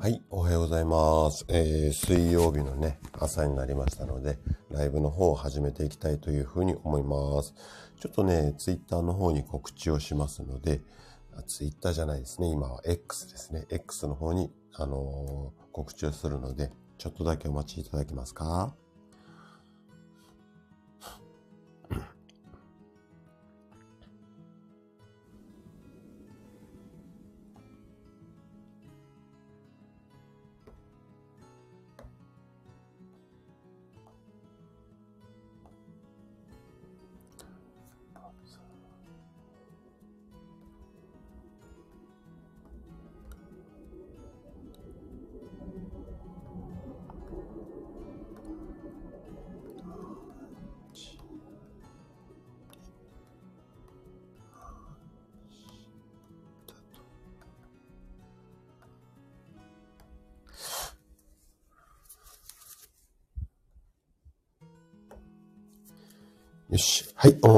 はい、おはようございます。えー、水曜日のね、朝になりましたので、ライブの方を始めていきたいというふうに思います。ちょっとね、ツイッターの方に告知をしますので、ツイッターじゃないですね、今は X ですね。X の方に、あのー告知をするので、ちょっとだけお待ちいただけますか？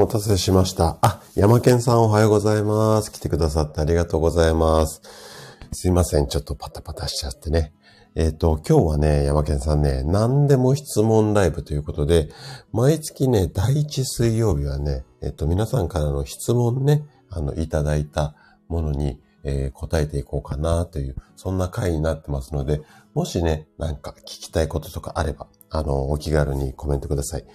お待たせしました。あ、山健さんおはようございます。来てくださってありがとうございます。すいません、ちょっとパタパタしちゃってね。えっ、と、今日はね、山健さんね、何でも質問ライブということで、毎月ね、第一水曜日はね、えっ、と、皆さんからの質問ね、あの、いただいたものに、えー答えていこうかなという、そんな回になってますので、もしね、なんか聞きたいこととかあれば、あの、お気軽にコメントください。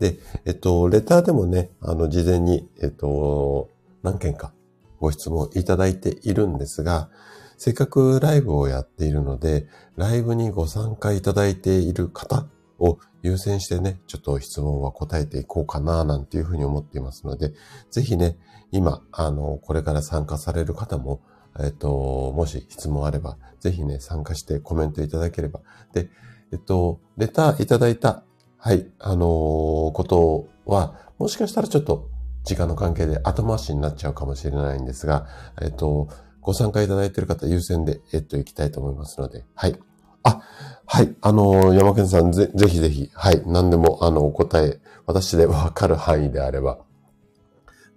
で、えっと、レターでもね、あの、事前に、えっと、何件かご質問いただいているんですが、せっかくライブをやっているので、ライブにご参加いただいている方を優先してね、ちょっと質問は答えていこうかな、なんていうふうに思っていますので、ぜひね、今、あの、これから参加される方も、えっと、もし質問あれば、ぜひね、参加してコメントいただければ。で、えっと、レターいただいたはい、あのーことは、もしかしたらちょっと時間の関係で後回しになっちゃうかもしれないんですが、えっと、ご参加いただいている方優先で、えっと、行きたいと思いますので、はい。あ、はい、あのー山健さん、ぜ、ぜひぜひ、はい、何でも、あの、お答え、私でわかる範囲であれば、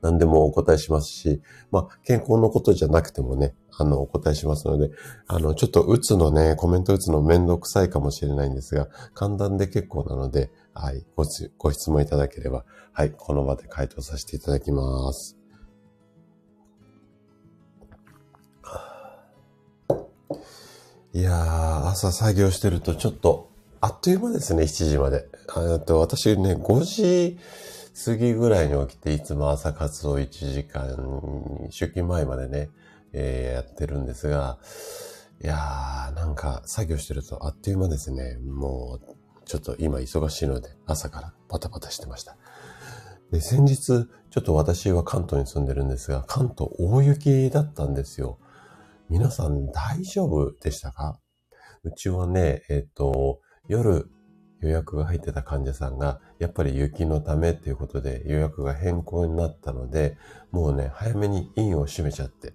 何でもお答えしますし、まあ、健康のことじゃなくてもね、あの、お答えしますので、あの、ちょっと打つのね、コメント打つのめんどくさいかもしれないんですが、簡単で結構なので、はい、ごご質問いただければ、はい、この場で回答させていただきます。いやー、朝作業してるとちょっと、あっという間ですね、7時まで。えっと私ね、5時過ぎぐらいに起きて、いつも朝活を1時間、出勤前までね、えーやってるんですが、いやー、なんか作業してるとあっという間ですね。もう、ちょっと今忙しいので、朝からパタパタしてました。で、先日、ちょっと私は関東に住んでるんですが、関東大雪だったんですよ。皆さん大丈夫でしたか？うちはね、えっ、と、夜予約が入ってた患者さんが、やっぱり雪のためっていうことで予約が変更になったので、もうね、早めに院を閉めちゃって。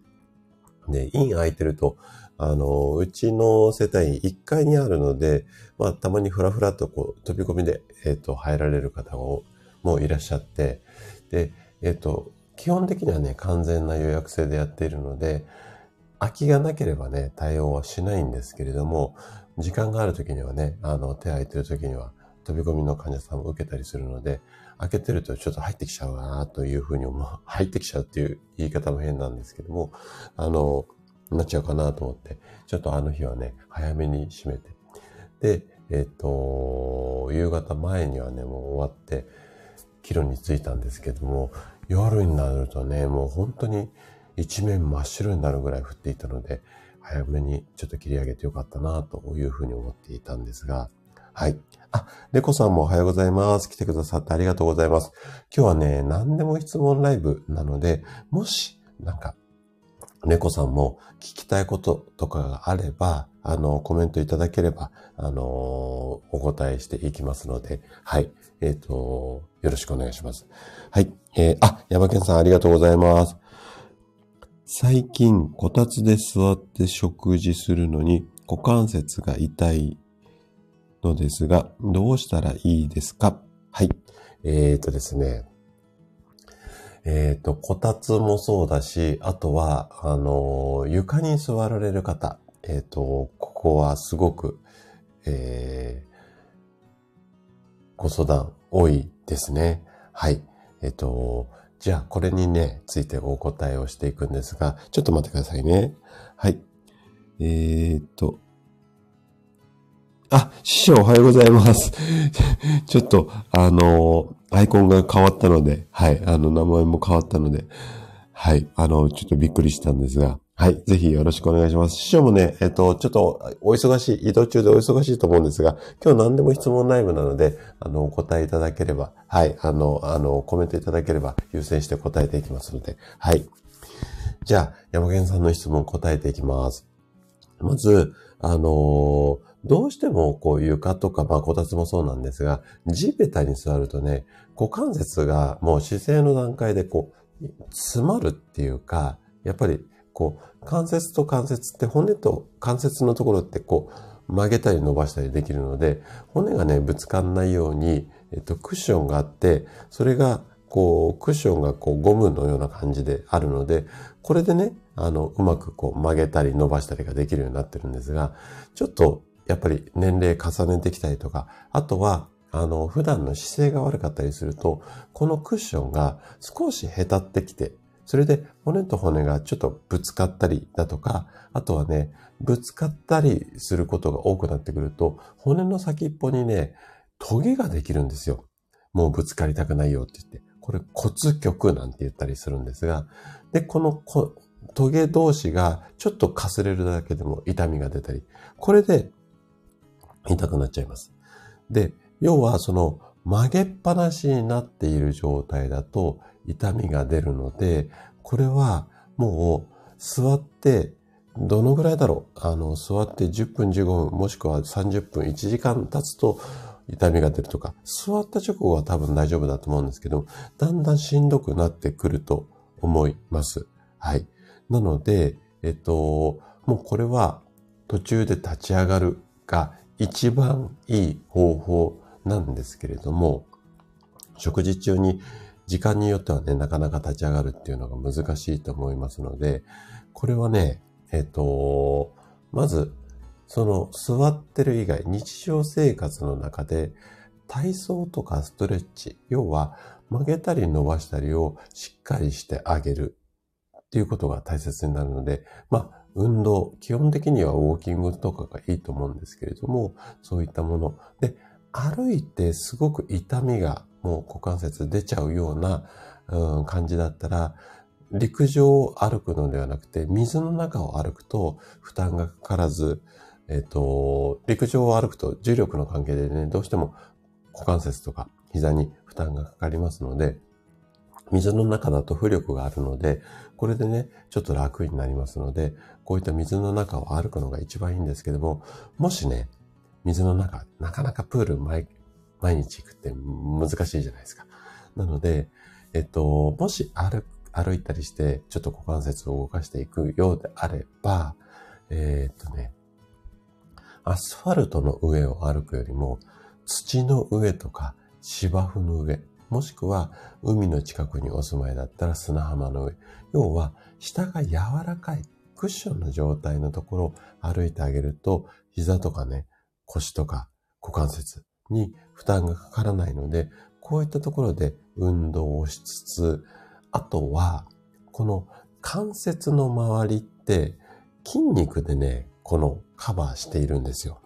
で、院空いてると、あの、うちの世帯1階にあるので、まあ、たまにふらふらとこう、飛び込みで、えっ、と、入られる方も、もいらっしゃって、で、えっ、と、基本的にはね、完全な予約制でやっているので、空きがなければね、対応はしないんですけれども、時間がある時にはね、あの、手空いてる時には、飛び込みの患者さんを受けたりするので、開けてるとちょっと入ってきちゃうなというふうに思う、入ってきちゃうっていう言い方も変なんですけども、あの、なっちゃうかなと思って、ちょっとあの日はね、早めに閉めて。で、えっ、と、夕方前にはね、もう終わって、帰路に着いたんですけども、夜になるとね、もう本当に一面真っ白になるぐらい降っていたので、早めにちょっと切り上げてよかったなというふうに思っていたんですが、はい。あ、猫さんもおはようございます。来てくださってありがとうございます。今日はね、何でも質問ライブなので、もし、なんか、猫さんも聞きたいこととかがあれば、あの、コメントいただければ、あの、お答えしていきますので、はい。えっ、と、よろしくお願いします。はい。えーあ、山健さんありがとうございます。最近、こたつで座って食事するのに股関節が痛いのですが、どうしたらいいですか？はい。えっ、とですね。えっ、と、こたつもそうだし、あとは、あの、床に座られる方、えっ、と、ここはすごく、えー、ご相談多いですね。はい。えっ、と、じゃあ、これにね、ついてお答えをしていくんですが、ちょっと待ってくださいね。はい。えー、っと、あ、師匠おはようございます。ちょっと、あの、アイコンが変わったので、はい、あの、名前も変わったので、はい、あの、ちょっとびっくりしたんですが、はい。ぜひよろしくお願いします。師匠もね、えっと、ちょっとお忙しい、移動中でお忙しいと思うんですが、今日何でも質問内部なので、あの、お答えいただければ、はい。あの、あの、コメントいただければ優先して答えていきますので、はい。じゃあ、山源さんの質問答えていきます。まず、あのどうしてもこう床とか、まあこたつもそうなんですが、地べたに座るとね、股関節がもう姿勢の段階でこう、詰まるっていうか、やっぱりこう、関節と関節って骨と関節のところってこう、曲げたり伸ばしたりできるので、骨がね、ぶつかんないように、えっと、クッションがあって、それが、こう、クッションがこう、ゴムのような感じであるので、これでね、あの、うまくこう、曲げたり伸ばしたりができるようになってるんですが、ちょっと、やっぱり年齢重ねてきたりとか、あとは、あの、普段の姿勢が悪かったりすると、このクッションが少しへたってきて、それで骨と骨がちょっとぶつかったりだとか、あとはね、ぶつかったりすることが多くなってくると、骨の先っぽにね、トゲができるんですよ。もうぶつかりたくないよって言って。これ骨極なんて言ったりするんですが、で、このトゲ同士がちょっとかすれるだけでも痛みが出たり、これで痛くなっちゃいます。で、要はその曲げっぱなしになっている状態だと痛みが出るので、これはもう座ってどのぐらいだろう？あの、座って10分15分もしくは30分1時間経つと痛みが出るとか、座った直後は多分大丈夫だと思うんですけど、だんだんしんどくなってくると思います。はい。なので、えっと、もうこれは途中で立ち上がるが一番いい方法なんですけれども、食事中に時間によってはね、なかなか立ち上がるっていうのが難しいと思いますので、これはね、えっと、まず、その座ってる以外、日常生活の中で体操とかストレッチ、要は曲げたり伸ばしたりをしっかりしてあげるっていうことが大切になるので、まあ、運動、基本的にはウォーキングとかがいいと思うんですけれども、そういったもの。で、歩いてすごく痛みがもう股関節出ちゃうような、うん、感じだったら、陸上を歩くのではなくて、水の中を歩くと負担がかからず、えっ、と、陸上を歩くと重力の関係でね、どうしても股関節とか膝に負担がかかりますので、水の中だと浮力があるので、これでね、ちょっと楽になりますので、こういった水の中を歩くのが一番いいんですけども、もしね、水の中、なかなかプール毎毎日行くって難しいじゃないですか。なので、えっと、もし歩歩いたりして、ちょっと股関節を動かしていくようであれば、えー、っとね、アスファルトの上を歩くよりも、土の上とか芝生の上、もしくは海の近くにお住まいだったら砂浜の上。要は下が柔らかいクッションの状態のところを歩いてあげると膝とかね、腰とか股関節に負担がかからないので、こういったところで運動をしつつ、あとは、この関節の周りって筋肉でね、このカバーしているんですよ。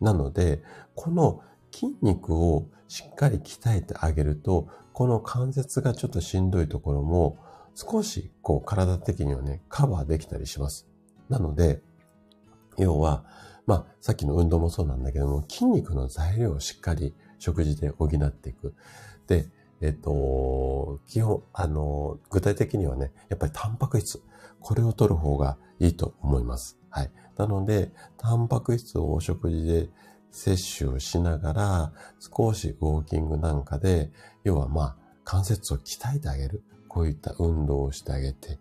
なので、この筋肉をしっかり鍛えてあげると、この関節がちょっとしんどいところも少しこう体的にはね、カバーできたりします。なので、要は、まあ、さっきの運動もそうなんだけども、筋肉の材料をしっかり食事で補っていく。で、えっと、基本、あの、具体的にはね、やっぱりタンパク質、これを取る方がいいと思います。はい。なので、タンパク質をお食事で摂取をしながら、少しウォーキングなんかで、要はまあ、関節を鍛えてあげる。こういった運動をしてあげて、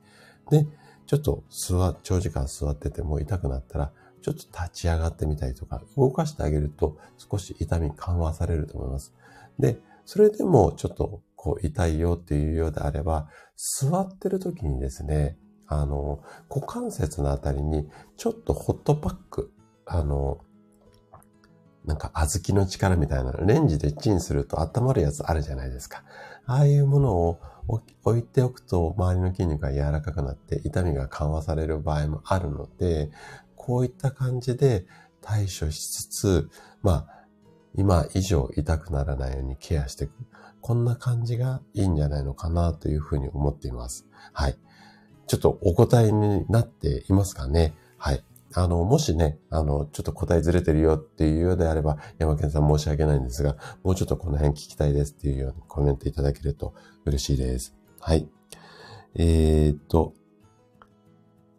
で、ちょっと座、長時間座ってても痛くなったら、ちょっと立ち上がってみたりとか、動かしてあげると少し痛み緩和されると思います。で、それでもちょっとこう痛いよっていうようであれば、座ってる時にですね、あの、股関節のあたりに、ちょっとホットパック、あの、なんか小豆の力みたいな、レンジでチンすると温まるやつあるじゃないですか。ああいうものを置いておくと周りの筋肉が柔らかくなって痛みが緩和される場合もあるので、こういった感じで対処しつつ、まあ、今以上痛くならないようにケアしていく。こんな感じがいいんじゃないのかなというふうに思っています。はい。ちょっとお答えになっていますかねはい。あの、もしね、あの、ちょっと答えずれてるよっていうようであれば、山県さん申し訳ないんですが、もうちょっとこの辺聞きたいですっていうようにコメントいただけると嬉しいです。はい。えー、っと、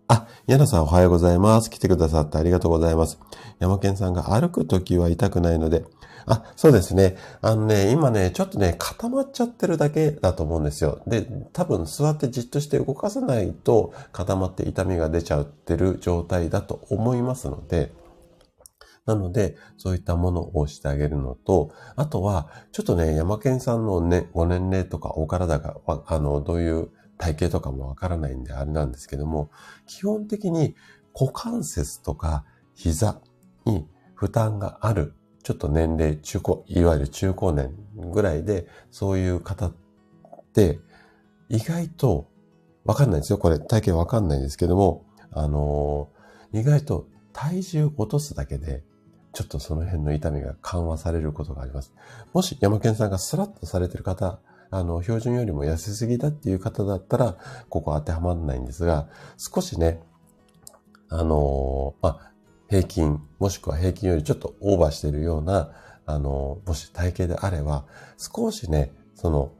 あ、ヤナさんおはようございます。来てくださってありがとうございます。山健さんが歩くときは痛くないので、あ、そうですね。あのね、今ね、ちょっとね、固まっちゃってるだけだと思うんですよ。で、多分座ってじっとして動かさないと固まって痛みが出ちゃってる状態だと思いますので、なので、そういったものをしてあげるのと、あとは、ちょっとね、山県さんのね、ご年齢とかお体が、あの、どういう体型とかもわからないんであれなんですけども、基本的に股関節とか膝に負担があるちょっと年齢、中高、いわゆる中高年ぐらいで、そういう方って、意外と、わかんないですよ。これ、体型わかんないんですけども、あのー、意外と体重落とすだけで、ちょっとその辺の痛みが緩和されることがあります。もし山健さんがスラッとされてる方、あの、標準よりも痩せすぎだっていう方だったら、ここ当てはまらないんですが、少しね、あのー、まあ、平均、もしくは平均よりちょっとオーバーしてるような、あの、もし体型であれば、少しね、その、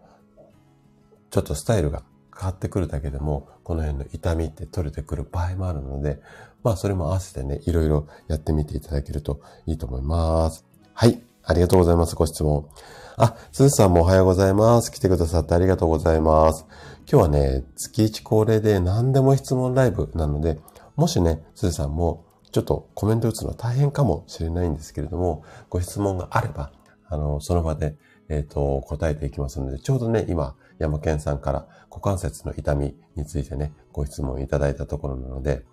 ちょっとスタイルが変わってくるだけでも、この辺の痛みって取れてくる場合もあるので、まあそれも合わせてね、いろいろやってみていただけるといいと思います。はい。ありがとうございます。ご質問。あ、すずさんもおはようございます。来てくださってありがとうございます。今日はね、月1恒例で何でも質問ライブなので、もしね、すずさんもちょっとコメント打つのは大変かもしれないんですけれども、ご質問があれば、あの、その場で、えっ、ー、と、答えていきますので、ちょうどね、今、山健さんから股関節の痛みについてね、ご質問いただいたところなので、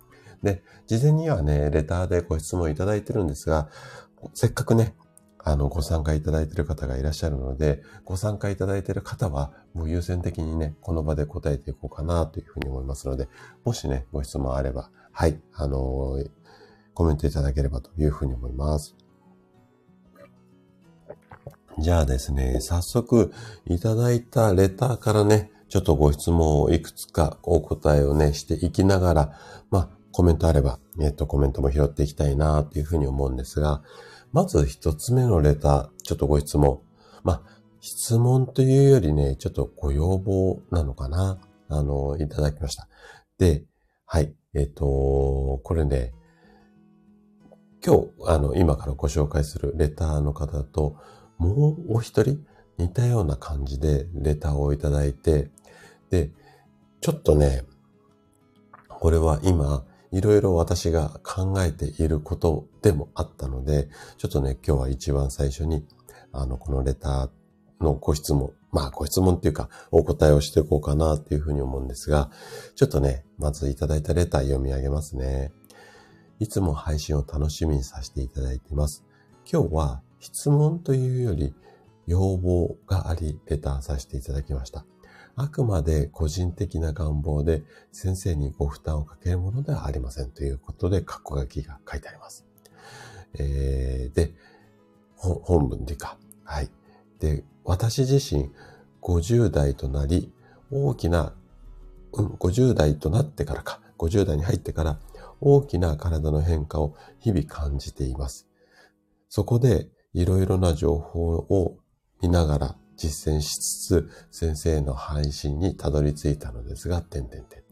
で、事前にはね、レターでご質問いただいてるんですが、せっかくね、あの、ご参加いただいている方がいらっしゃるので、ご参加いただいている方は、もう優先的にね、この場で答えていこうかなというふうに思いますので、もしね、ご質問あれば、はい、あのー、コメントいただければというふうに思います。じゃあですね、早速いただいたレターからね、ちょっとご質問をいくつかお答えをね、していきながら、まあ、コメントあれば、えっと、コメントも拾っていきたいなというふうに思うんですが、まず一つ目のレター、ちょっとご質問。まあ、質問というよりね、ちょっとご要望なのかなあの、いただきました。で、はい。えっ、と、これね、今日、あの、今からご紹介するレターの方と、もうお一人、似たような感じでレターをいただいて、で、ちょっとね、これは今、いろいろ私が考えていることでもあったので、ちょっとね、今日は一番最初に、あの、このレターのご質問、まあ、ご質問っていうか、お答えをしていこうかなっていうふうに思うんですが、ちょっとね、まずいただいたレター読み上げますね。いつも配信を楽しみにさせていただいています。今日は質問というより要望があり、レターさせていただきました。あくまで個人的な願望で先生にご負担をかけるものではありませんということで、括弧書きが書いてあります。えー、で、本文でか。はい。で、私自身50代となり、大きな、うん、50代となってからか、50代に入ってから大きな体の変化を日々感じています。そこでいろいろな情報を見ながら実践しつつ先生の配信にたどり着いたのですが、点々点。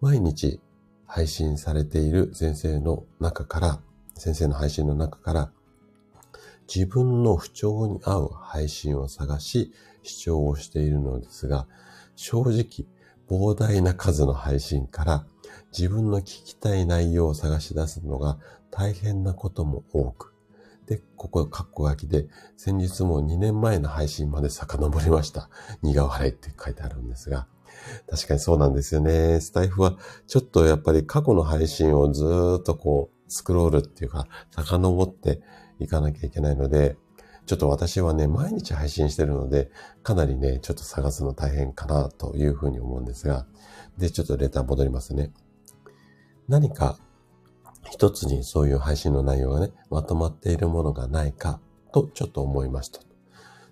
毎日配信されている先生の中から、先生の配信の中から自分の不調に合う配信を探し視聴をしているのですが、正直膨大な数の配信から自分の聞きたい内容を探し出すのが大変なことも多く。で、ここ、カッコ書きで、先日も2年前の配信まで遡りました。苦笑いって書いてあるんですが、確かにそうなんですよね。スタイフはちょっとやっぱり過去の配信をずっとこうスクロールっていうか遡っていかなきゃいけないので、ちょっと私はね、毎日配信してるので、かなりね、ちょっと探すの大変かなというふうに思うんですが、で、ちょっとレター戻りますね。何か一つにそういう配信の内容がね、まとまっているものがないかとちょっと思いました。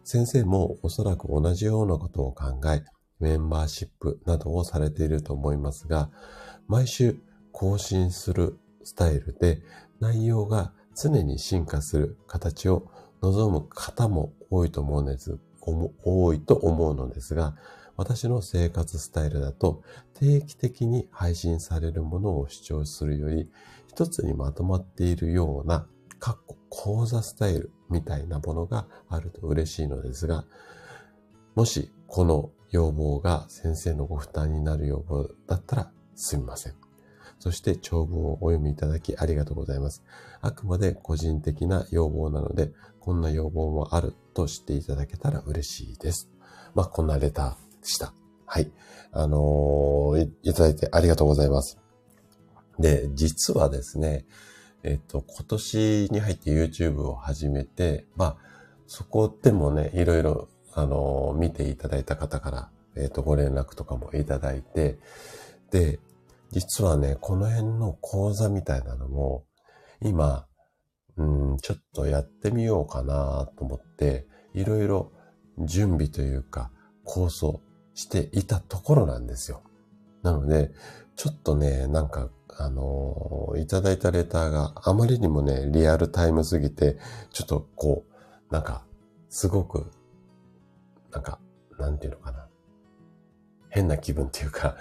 先生もおそらく同じようなことを考え、メンバーシップなどをされていると思いますが、毎週更新するスタイルで内容が常に進化する形を望む方も多いと思うんです、多いと思うのですが、私の生活スタイルだと定期的に配信されるものを主張するより、一つにまとまっているような、かっこ講座スタイルみたいなものがあると嬉しいのですが、もしこの要望が先生のご負担になる要望だったらすみません。そして長文をお読みいただきありがとうございます。あくまで個人的な要望なので、こんな要望もあると知っていただけたら嬉しいです。まあ、こんなレターでした。はい。あのー、いいただいてありがとうございます。で、実はですね、えっと、今年に入って YouTube を始めて、まあ、そこでもね、いろいろ、あの、見ていただいた方から、えっと、ご連絡とかもいただいて、で、実はね、この辺の講座みたいなのも、今、うん、ちょっとやってみようかなと思って、いろいろ準備というか、構想していたところなんですよ。なので、ちょっとね、なんかあの、いただいたレターがあまりにもね、リアルタイムすぎて、ちょっとこう、なんか、すごく、なんか、なんていうのかな。変な気分っていうか、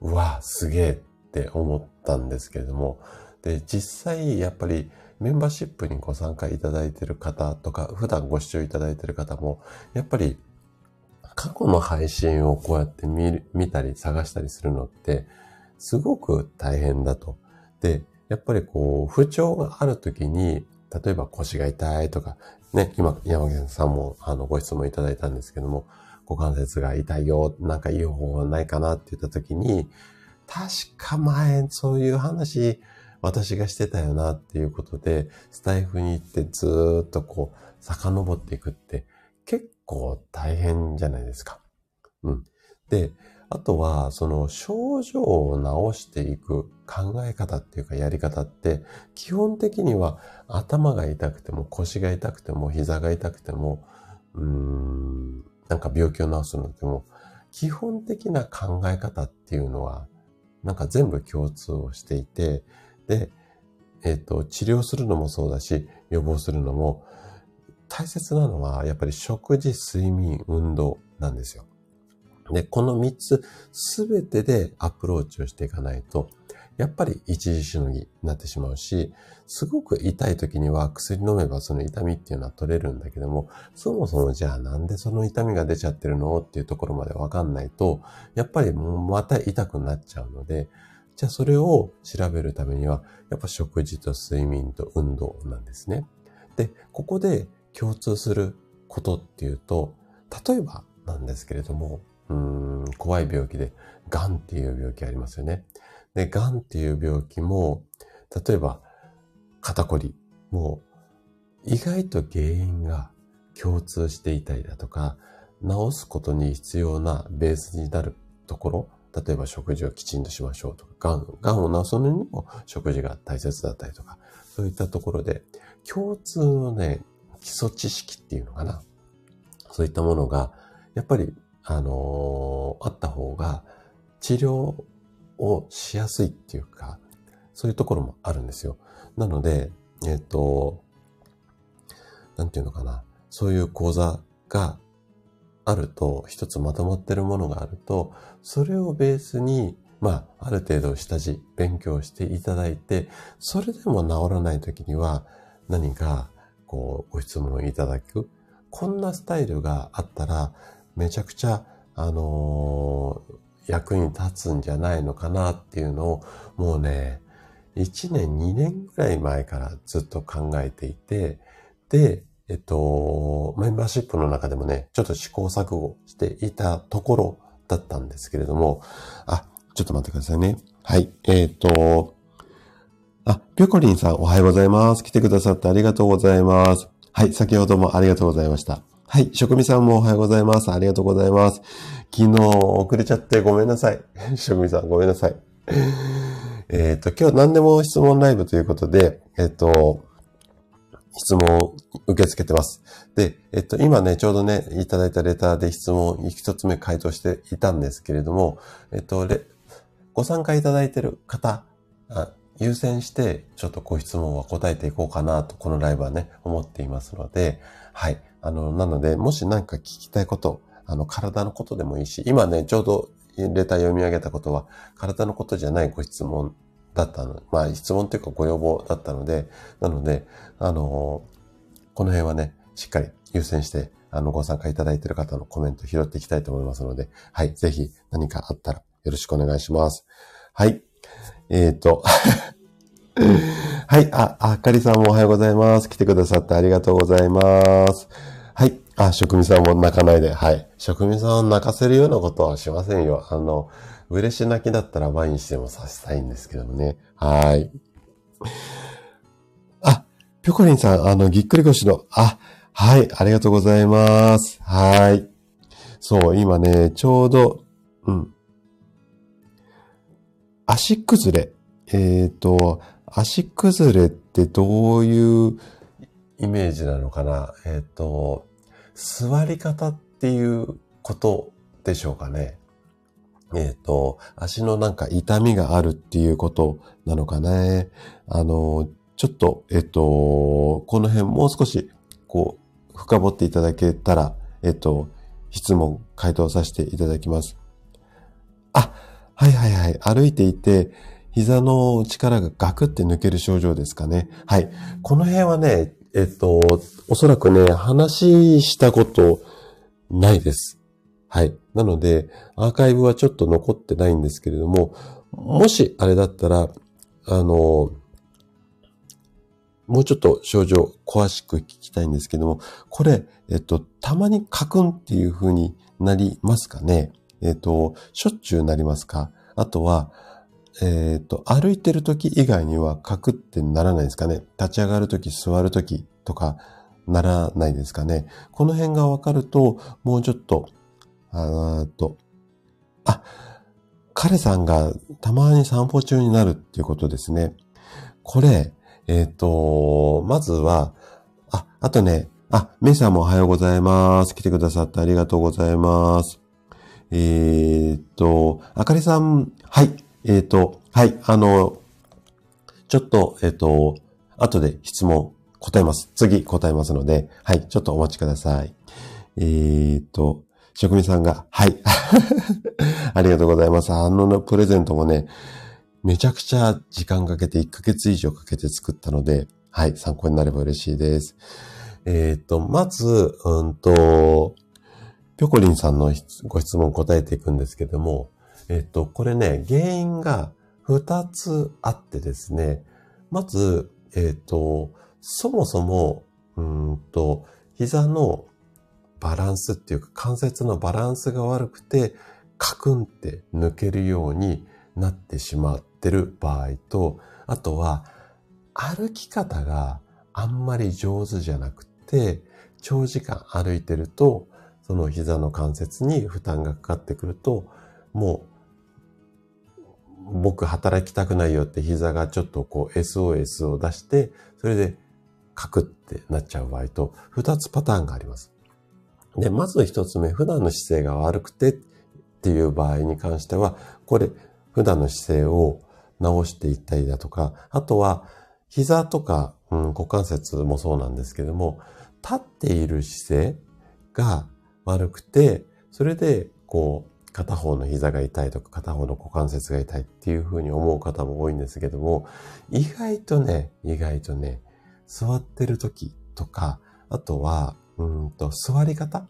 うわ、すげえっって思ったんですけれども、で、実際、やっぱり、メンバーシップにご参加いただいている方とか、普段ご視聴いただいている方も、やっぱり、過去の配信をこうやって見見たり探したりするのって、すごく大変だと。で、やっぱりこう、不調があるときに、例えば腰が痛いとか、ね、今、山源さんもあのご質問いただいたんですけども、股関節が痛いよ、なんかいい方法はないかなって言ったときに、確か前そういう話、私がしてたよなっていうことで、スタイフに行ってずっとこう、遡っていくって結構大変じゃないですか。うん。で、あとは、その症状を治していく考え方っていうかやり方って、基本的には頭が痛くても腰が痛くても膝が痛くても、うーん、なんか病気を治すのでも、基本的な考え方っていうのは、なんか全部共通をしていて、で、えっ、ー、と、治療するのもそうだし、予防するのも、大切なのは、やっぱり食事、睡眠、運動なんですよ。で、この3つすべてでアプローチをしていかないと、やっぱり一時しのぎになってしまうし、すごく痛い時には薬飲めばその痛みっていうのは取れるんだけども、そもそもじゃあなんでその痛みが出ちゃってるのっていうところまでわかんないと、やっぱりもうまた痛くなっちゃうので、じゃあそれを調べるためには、やっぱ食事と睡眠と運動なんですね。で、ここで共通することっていうと、例えばなんですけれども、うん、怖い病気で、癌っていう病気ありますよね。で、癌っていう病気も、例えば、肩こりも、意外と原因が共通していたりだとか、治すことに必要なベースになるところ、例えば食事をきちんとしましょうとか、癌、癌を治すのにも食事が大切だったりとか、そういったところで、共通のね、基礎知識っていうのかな。そういったものが、やっぱりあのー、あった方が治療をしやすいっていうか、そういうところもあるんですよ。なので、えっ、ー、と、なんていうのかな。そういう講座があると、一つまとまってるものがあると、それをベースに、まあ、ある程度下地、勉強していただいて、それでも治らないときには、何か、こう、ご質問いただく。こんなスタイルがあったら、めちゃくちゃ、あのー、役に立つんじゃないのかなっていうのを、もうね、1年、2年ぐらい前からずっと考えていて、で、えっと、メンバーシップの中でもね、ちょっと試行錯誤していたところだったんですけれども、あ、ちょっと待ってくださいね。はい。えっ、と、あ、ぴょこりんさんおはようございます。来てくださってありがとうございます。はい。先ほどもありがとうございました。はい。職味さんもおはようございます。ありがとうございます。昨日遅れちゃってごめんなさい。職味さんごめんなさい。えっと、今日何でも質問ライブということで、えっ、ー、と、質問を受け付けてます。で、えっと、今ね、ちょうどね、いただいたレターで質問一つ目回答していたんですけれども、えっと、ご参加いただいている方、優先してちょっとご質問は答えていこうかなと、このライブはね、思っていますので、はい。あの、なので、もし何か聞きたいこと、あの、体のことでもいいし、今ね、ちょうどレター読み上げたことは、体のことじゃないご質問だったの、まあ質問というかご要望だったので、なので、あの、この辺はね、しっかり優先して、あの、ご参加いただいている方のコメント拾っていきたいと思いますので、はい、ぜひ何かあったらよろしくお願いします。はい。えっ、ー、と、はい、あ、あかりさんもおはようございます。来てくださってありがとうございます。あ、職味さんも泣かないで。はい。職味さんを泣かせるようなことはしませんよ。あの、嬉し泣きだったら毎日でもさせたいんですけどもね。はい。あ、ぴょこりんさん、あの、ぎっくり腰の、あ、はい、ありがとうございます。はい。そう、今ね、ちょうど、うん。足崩れ。えっ、ー、と、足崩れってどういうイメージなのかなえっ、ー、と、座り方っていうことでしょうかね。えっ、ー、と、足のなんか痛みがあるっていうことなのかね。あの、ちょっと、えっ、ー、と、この辺もう少し、こう、深掘っていただけたら、えっ、ー、と、質問、回答させていただきます。あ、はいはいはい。歩いていて、膝の力がガクって抜ける症状ですかね。はい。この辺はね、えっと、おそらくね、話したことないです。はい。なので、アーカイブはちょっと残ってないんですけれども、もしあれだったら、あの、もうちょっと症状詳しく聞きたいんですけども、これ、えっと、たまにカクンっていう風になりますかね？えっと、しょっちゅうなりますか？あとは、えっと、歩いてる時以外にはカクってならないですかね？立ち上がる時、座る時とかならないですかね？この辺がわかると、もうちょっとあと、あ、彼さんがたまに散歩中になるっていうことですね。これ、えっ、ー、と、まずは、あ、あとね、あ、メイさんもおはようございます。来てくださってありがとうございます。えっ、ー、と、あかりさん、はい、えっ、ー、と、はい、あの、ちょっと、えっ、と、後で質問答えます。次答えますので、はい、ちょっとお待ちください。えっ、と、職人さんが、はい。ありがとうございます。あのプレゼントもね、めちゃくちゃ時間かけて1ヶ月以上かけて作ったので、はい、参考になれば嬉しいです。えっ、ー、と、まず、うんと、ぴょこりんさんのご質問答えていくんですけども、えっ、と、これね、原因が2つあってですね、まず、えっ、と、そもそも、うんと、膝のバランスっていうか関節のバランスが悪くて、カクンって抜けるようになってしまってる場合と、あとは歩き方があんまり上手じゃなくて、長時間歩いてると、その膝の関節に負担がかかってくると、もう、僕働きたくないよって膝がちょっとこう SOS を出して、それでカクってなっちゃう場合と、二つパターンがあります。で、まず一つ目、普段の姿勢が悪くてっていう場合に関しては、これ、普段の姿勢を直していったりだとか、あとは、膝とか、うん、股関節もそうなんですけども、立っている姿勢が悪くて、それで、こう、片方の膝が痛いとか、片方の股関節が痛いっていうふうに思う方も多いんですけども、意外とね、意外とね、座ってる時とか、あとは、うんと、座り方？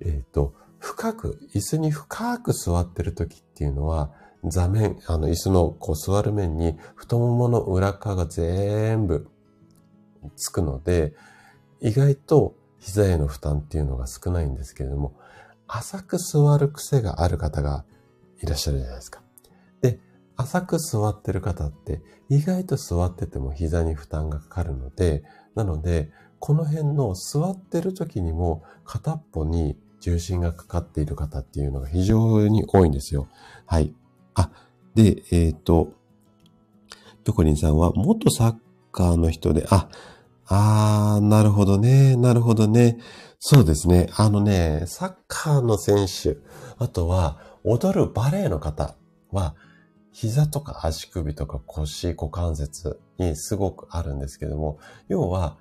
えっ、ー、と、深く、椅子に深く座ってる時っていうのは、座面、あの、椅子のこう座る面に太ももの裏側が全部つくので、意外と膝への負担っていうのが少ないんですけれども、浅く座る癖がある方がいらっしゃるじゃないですか。で、浅く座ってる方って意外と座ってても膝に負担がかかるので、なので、この辺の座ってる時にも片っぽに重心がかかっている方っていうのが非常に多いんですよ。はい。あ、で、えっ、ー、と、ピョコリンさんは元サッカーの人で、あ、あー、なるほどね、なるほどね。そうですね。あのね、サッカーの選手、あとは踊るバレエの方は、膝とか足首とか腰、股関節にすごくあるんですけども、要は、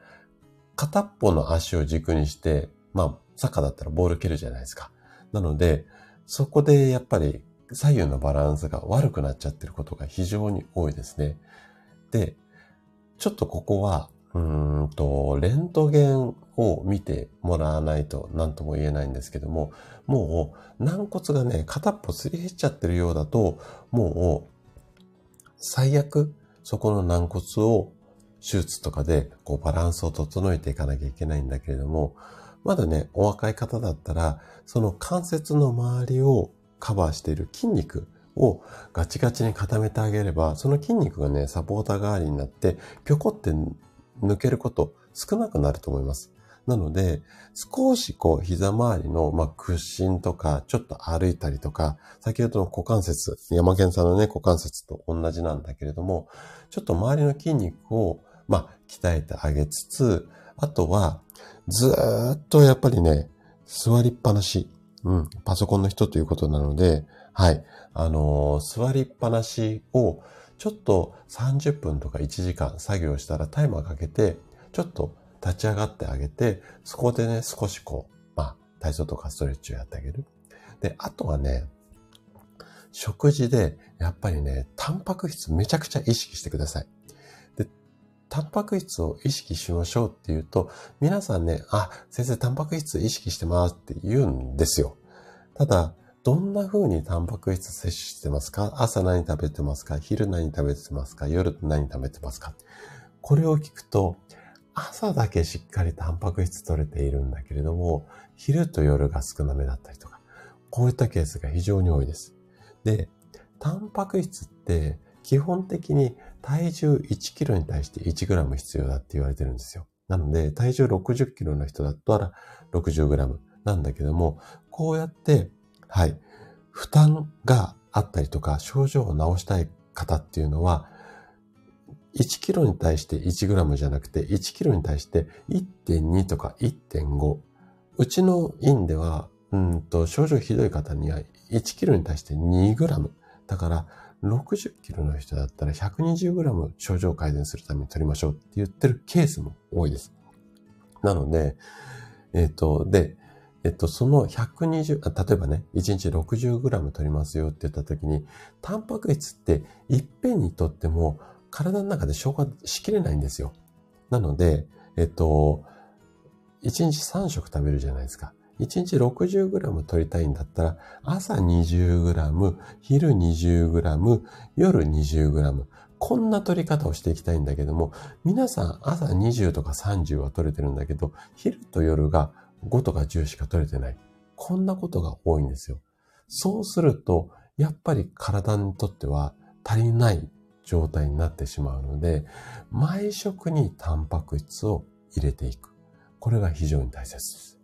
片っぽの足を軸にして、まあ、サッカーだったらボール蹴るじゃないですか。なので、そこでやっぱり左右のバランスが悪くなっちゃってることが非常に多いですね。で、ちょっとここは、うんと、レントゲンを見てもらわないと何とも言えないんですけども、もう軟骨がね、片っぽすり減っちゃってるようだと、もう最悪そこの軟骨を手術とかでこうバランスを整えていかなきゃいけないんだけれども、まだね、お若い方だったら、その関節の周りをカバーしている筋肉をガチガチに固めてあげれば、その筋肉がね、サポーター代わりになって、ぴょこって抜けること少なくなると思います。なので、少しこう膝周りの、まあ、屈伸とか、ちょっと歩いたりとか、先ほどの股関節、山県さんのね、股関節と同じなんだけれども、ちょっと周りの筋肉を、まあ、鍛えてあげつつ、あとは、ずっとやっぱりね、座りっぱなし、うん、パソコンの人ということなので、はい、あのー、座りっぱなしを、ちょっと30分とか1時間作業したらタイマーかけて、ちょっと立ち上がってあげて、そこでね、少しこう、まあ、体操とかストレッチをやってあげる。で、あとはね、食事で、やっぱりね、タンパク質めちゃくちゃ意識してください。で、タンパク質を意識しましょうっていうと、皆さんね、あ、先生タンパク質意識してますって言うんですよ。ただ、どんな風にタンパク質摂取してますか？朝何食べてますか？昼何食べてますか？夜何食べてますか？これを聞くと、朝だけしっかりタンパク質取れているんだけれども、昼と夜が少なめだったりとか、こういったケースが非常に多いです。で、タンパク質って基本的に体重1キロに対して1グラム必要だって言われてるんですよ。なので、体重60キロの人だったら60グラムなんだけども、こうやってはい。負担があったりとか、症状を治したい方っていうのは、1キロに対して1グラムじゃなくて、1キロに対して1.2とか1.5。うちの院では、うんと、症状ひどい方には1キロに対して2グラム。だから、60キロの人だったら120グラム症状改善するために取りましょうって言ってるケースも多いです。なので、えっ、ー、と、で、えっと、その120、例えばね、1日 60g 取りますよって言った時に、タンパク質っていっぺんにとっても体の中で消化しきれないんですよ。なので、えっと、1日3食食べるじゃないですか。1日 60g 取りたいんだったら、朝 20g、昼 20g、夜 20g。こんな取り方をしていきたいんだけども、皆さん朝20とか30は取れてるんだけど、昼と夜が5とか10しか取れてない。こんなことが多いんですよ。そうすると、やっぱり体にとっては足りない状態になってしまうので、毎食にタンパク質を入れていく。これが非常に大切です。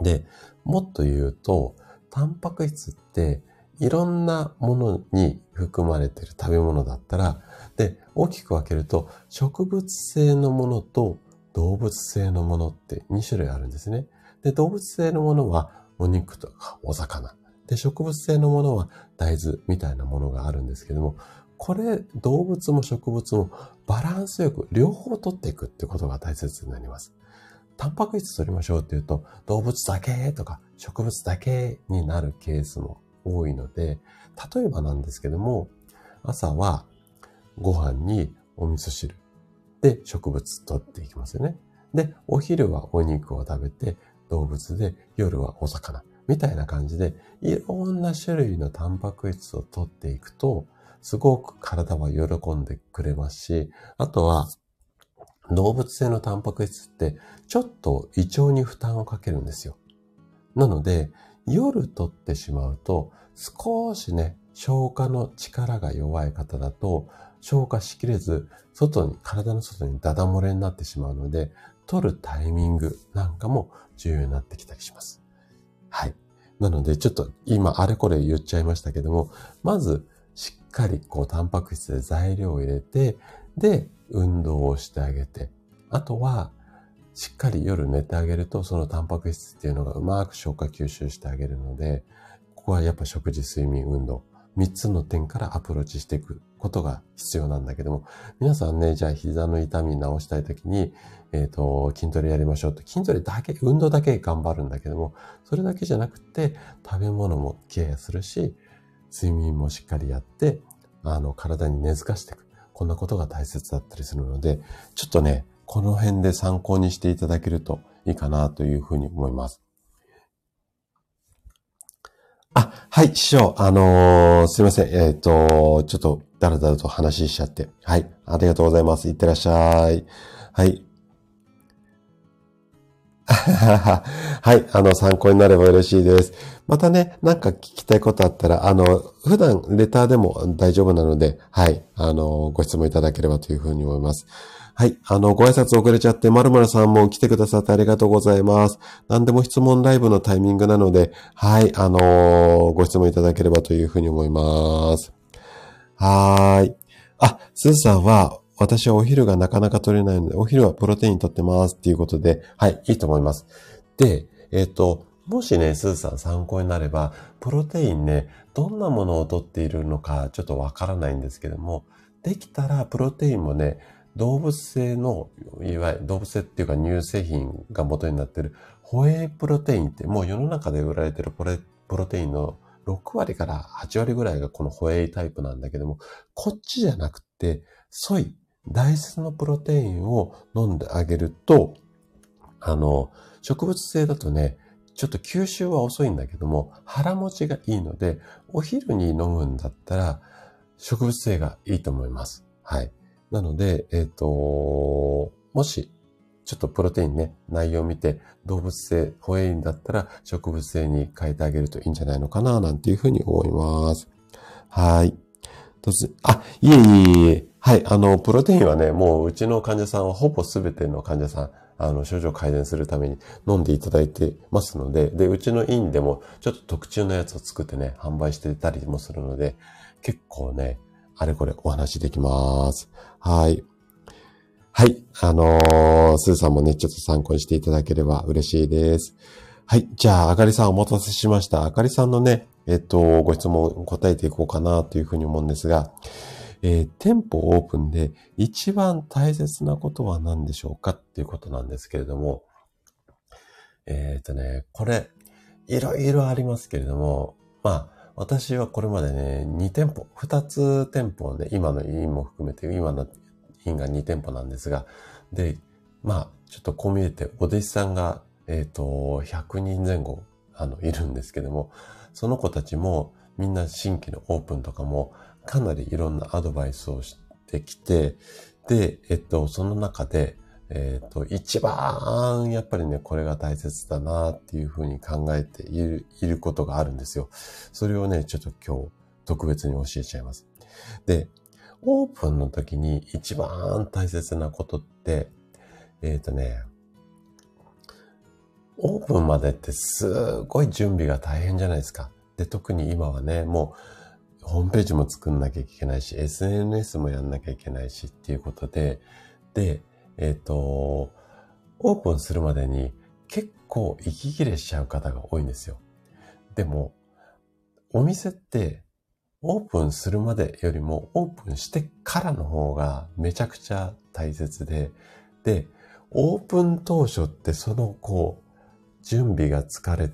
で、もっと言うと、タンパク質っていろんなものに含まれている食べ物だったら、で、大きく分けると、植物性のものと動物性のものって2種類あるんですね。で、動物性のものはお肉とかお魚。で、植物性のものは大豆みたいなものがあるんですけども、これ、動物も植物もバランスよく両方取っていくってことが大切になります。タンパク質取りましょうって言うと、動物だけとか植物だけになるケースも多いので、例えばなんですけども、朝はご飯にお味噌汁。で、植物取っていきますよね。で、お昼はお肉を食べて、動物で、夜はお魚。みたいな感じで、いろんな種類のタンパク質を取っていくと、すごく体は喜んでくれますし、あとは、動物性のタンパク質って、ちょっと胃腸に負担をかけるんですよ。なので、夜取ってしまうと、少しね、消化の力が弱い方だと、消化しきれず、外に、体の外にダダ漏れになってしまうので、取るタイミングなんかも重要になってきたりします。はい。なので、ちょっと今あれこれ言っちゃいましたけども、まず、しっかりこう、タンパク質で材料を入れて、で、運動をしてあげて、あとは、しっかり夜寝てあげると、そのタンパク質っていうのがうまく消化吸収してあげるので、ここはやっぱ食事、睡眠、運動、三つの点からアプローチしていくことが必要なんだけども、皆さんね、じゃあ膝の痛み治したいときに、えっ、ー、と、筋トレやりましょうと、筋トレだけ、運動だけ頑張るんだけども、それだけじゃなくて、食べ物もケアするし、睡眠もしっかりやって、あの、体に根付かしていく。こんなことが大切だったりするので、ちょっとね、この辺で参考にしていただけるといいかなというふうに思います。あ、はい、師匠。あのー、すいません。えっ、ー、と、ちょっと、だらだらと話ししちゃって。はい。ありがとうございます。いってらっしゃい。はい。はい。あの、参考になれば嬉しいです。またね、なんか聞きたいことあったら、あの、普段レターでも大丈夫なので、はい。あの、ご質問いただければというふうに思います。はい。あの、ご挨拶遅れちゃって、まるまるさんも来てくださってありがとうございます。何でも質問ライブのタイミングなので、はい。あのー、ご質問いただければというふうに思います。はーい。あ、すずさんは、私はお昼がなかなか取れないので、お昼はプロテイン取ってますっていうことで、はい、いいと思います。で、えっ、ー、と、もしね、すずさん参考になれば、プロテインね、どんなものを取っているのかちょっとわからないんですけども、できたらプロテインもね、動物性の、いわゆる動物性っていうか乳製品が元になってるホエイプロテインってもう世の中で売られてるプロテインの6割から8割ぐらいがこのホエイタイプなんだけども、こっちじゃなくて、ソイ、大豆のプロテインを飲んであげると、あの、植物性だとね、ちょっと吸収は遅いんだけども、腹持ちがいいので、お昼に飲むんだったら、植物性がいいと思います。はい。なので、えっ、ー、と、もし、ちょっとプロテインね、内容を見て、動物性、ホエインだったら植物性に変えてあげるといいんじゃないのかな、なんていうふうに思います。はい。どうぞ、あ、いえいえいえ、はい、あの、プロテインはね、もううちの患者さんはほぼすべての患者さん、あの、症状改善するために飲んでいただいてますので、で、うちの院でもちょっと特注のやつを作ってね、販売してたりもするので、結構ね、あれこれお話できます。はい。はい。あのー、スーさんもね、ちょっと参考にしていただければ嬉しいです。はい。じゃあ、あかりさんお待たせしました。あかりさんのね、えっと、ご質問答えていこうかなというふうに思うんですが、えー、店舗オープンで一番大切なことは何でしょうかっていうことなんですけれども、えっ、ー、とね、これ、いろいろありますけれども、まあ、私はこれまでね、2店舗、2つ店舗をね、今の院も含めて、今の院が2店舗なんですが、で、まあ、ちょっとこう見えて、お弟子さんが、えっ、ー、と、100人前後、あの、いるんですけども、その子たちも、みんな新規のオープンとかも、かなりいろんなアドバイスをしてきて、で、えっと、その中で、えっ、ー、と、一番、やっぱりね、これが大切だなっていうふうに考えている、いることがあるんですよ。それをね、ちょっと今日、特別に教えちゃいます。で、オープンの時に一番大切なことって、えっ、ー、とね、オープンまでってすごい準備が大変じゃないですか。で、特に今はね、もう、ホームページも作んなきゃいけないし、SNS もやんなきゃいけないしっていうことで、で、えっ、ー、と、オープンするまでに結構息切れしちゃう方が多いんですよ。でも、お店ってオープンするまでよりもオープンしてからの方がめちゃくちゃ大切で、で、オープン当初ってそのこう、準備が疲れ、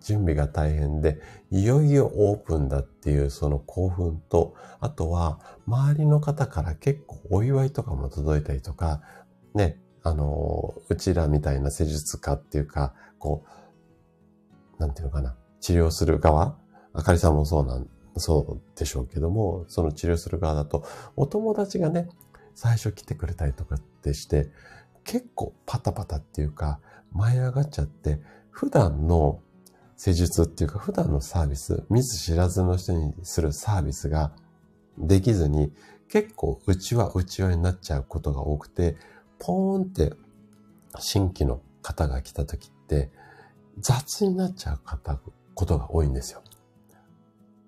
準備が大変で、いよいよオープンだっていうその興奮と、あとは周りの方から結構お祝いとかも届いたりとか、ね、あの、うちらみたいな施術家っていうか、こう、なんていうのかな、治療する側、あかりさんもそうなん、そうでしょうけども、その治療する側だと、お友達がね、最初来てくれたりとかってして、結構パタパタっていうか、舞い上がっちゃって、普段の施術っていうか普段のサービス、見ず知らずの人にするサービスができずに、結構内輪内輪になっちゃうことが多くて、ポーンって新規の方が来た時って雑になっちゃう方、ことが多いんですよ。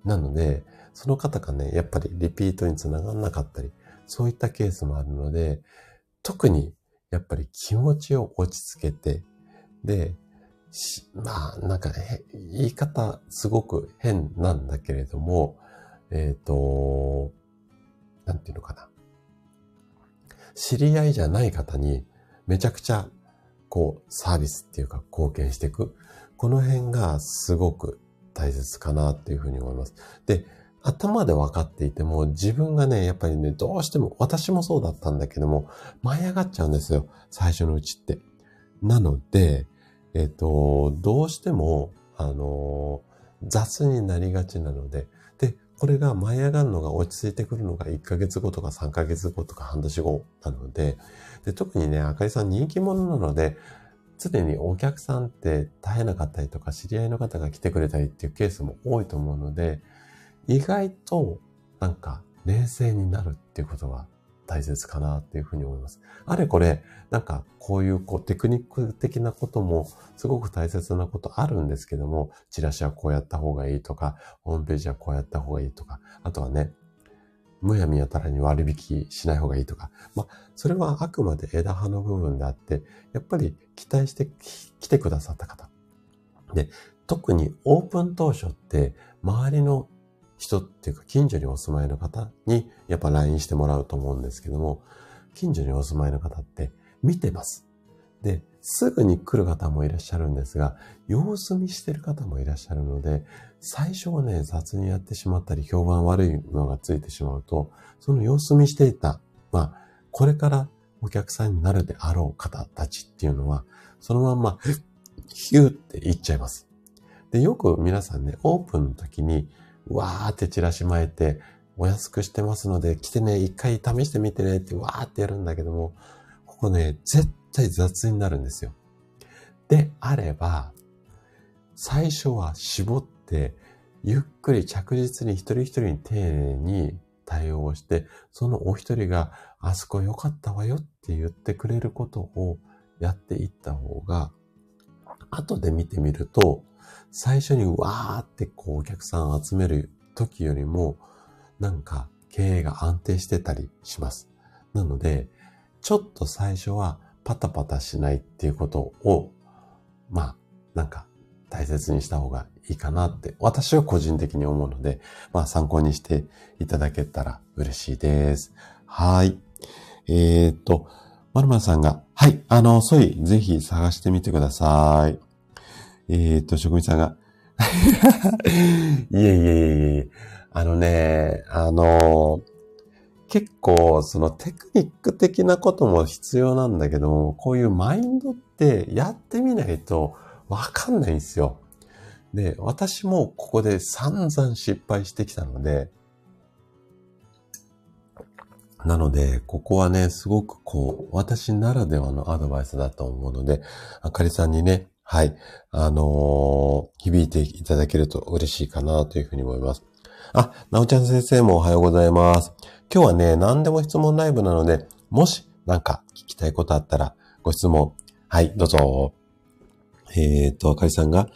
なので、その方がね、やっぱりリピートにつながんなかったり、そういったケースもあるので、特にやっぱり気持ちを落ち着けて、で、まあ、なんか、言い方すごく変なんだけれども、えっ、ー、と、なんていうのかな。知り合いじゃない方にめちゃくちゃ、こう、サービスっていうか貢献していく。この辺がすごく大切かなっていうふうに思います。で、頭で分かっていても、自分がね、やっぱりね、どうしても、私もそうだったんだけども、舞い上がっちゃうんですよ。最初のうちって。なので、えっ、と、どうしても、あの、雑になりがちなの、で、これが舞い上がるのが落ち着いてくるのが1ヶ月後とか3ヶ月後とか半年後なので、で、特にね、あかりさん人気者なので、常にお客さんって絶えなかったりとか、知り合いの方が来てくれたりっていうケースも多いと思うので、意外となんか冷静になるっていうことは大切かなっていうふうに思います。あれこれ、なんかこういうこうテクニック的なこともすごく大切なことあるんですけども、チラシはこうやった方がいいとか、ホームページはこうやった方がいいとか、あとはね、むやみやたらに割引しない方がいいとか。まあ、それはあくまで枝葉の部分であって、やっぱり期待して来てくださった方。で、特にオープン当初って、周りの人っていうか近所にお住まいの方にやっぱ LINE してもらうと思うんですけども、近所にお住まいの方って見てます。で、すぐに来る方もいらっしゃるんですが、様子見してる方もいらっしゃるので、最初はね、雑にやってしまったり、評判悪いのがついてしまうと、その様子見していた、まあ、これからお客さんになるであろう方たちっていうのは、そのまんま、ヒューって言っちゃいます。で、よく皆さんね、オープンの時に、わーってチラシ巻いて、お安くしてますので、来てね、一回試してみてねってわーってやるんだけども、ここね、絶対雑になるんですよ。であれば、最初は絞って、ゆっくり着実に一人一人に丁寧に対応して、そのお一人が、あそこ良かったわよって言ってくれることをやっていった方が、後で見てみると、最初にわーってこうお客さん集める時よりも、なんか経営が安定してたりします。なので、ちょっと最初はパタパタしないっていうことを、まあ、なんか大切にした方がいいかなって、私は個人的に思うので、まあ参考にしていただけたら嬉しいです。はい。えー、っと、まるまるさんが、はい、あの、ソイ、ぜひ探してみてください。えー、っと、職人さんが、いえいえいえいえ、あのね、あの、結構そのテクニック的なことも必要なんだけど、こういうマインドってやってみないとわかんないんですよ。で、私もここで散々失敗してきたので、なので、ここはね、すごくこう、私ならではのアドバイスだと思うので、あかりさんにね、はい、あのー、響いていただけると嬉しいかなというふうに思います。あ、なおちゃん先生もおはようございます。今日はね、何でも質問ライブなので、もしなんか聞きたいことあったら、ご質問。はい、どうぞ。えっ、ー、と、あかりさんが、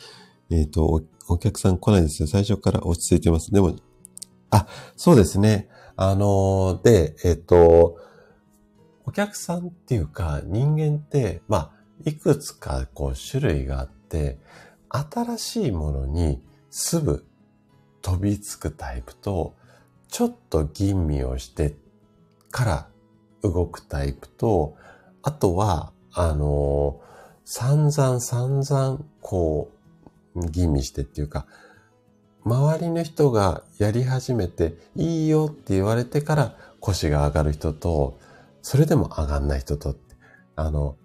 えっ、ー、とお、お客さん来ないですよ。最初から落ち着いてます。でも、あ、そうですね。あのー、で、えっ、と、お客さんっていうか、人間って、まあ、いくつかこう種類があって、新しいものにすぐ飛びつくタイプと、ちょっと吟味をしてから動くタイプと、あとは、あの、散々散々、こう、吟味してっていうか、周りの人がやり始めて、いいよって言われてから腰が上がる人と、それでも上がんない人と、あの、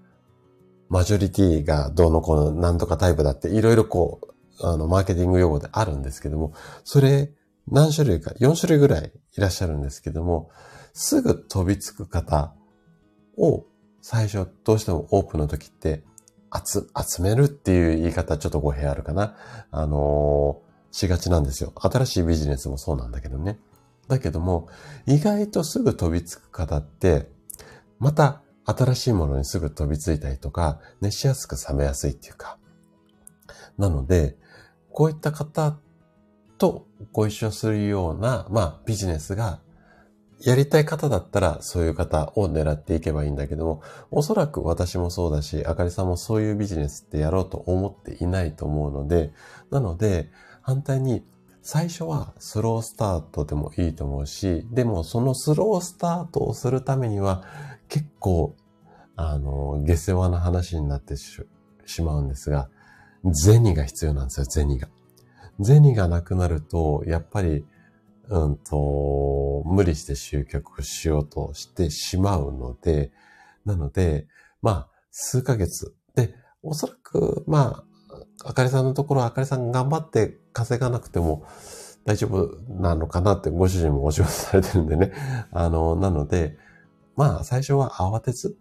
マジョリティがどうのこうのなんとかタイプだっていろいろこう、あの、マーケティング用語であるんですけども、それ何種類か、4種類ぐらいいらっしゃるんですけども、すぐ飛びつく方を最初どうしてもオープンの時って集、集めるっていう言い方ちょっと語弊あるかな。あのー、しがちなんですよ。新しいビジネスもそうなんだけどね。だけども、意外とすぐ飛びつく方って、また新しいものにすぐ飛びついたりとか、熱しやすく冷めやすいっていうか。なので、こういった方とご一緒するような、まあ、ビジネスがやりたい方だったらそういう方を狙っていけばいいんだけども、おそらく私もそうだし、あかりさんもそういうビジネスってやろうと思っていないと思うので、なので、反対に最初はスロースタートでもいいと思うし、でもそのスロースタートをするためには結構、あの、下世話な話になってしまうんですが、銭が必要なんですよ、銭が。銭がなくなると、やっぱりうんと、無理して集客しようとしてしまうので、なので、まあ、数ヶ月。で、おそらく、まあ、あかりさんのところはあかりさん頑張って稼がなくても大丈夫なのかなってご主人もお仕事されてるんでね。あの、なので、まあ、最初は慌てず。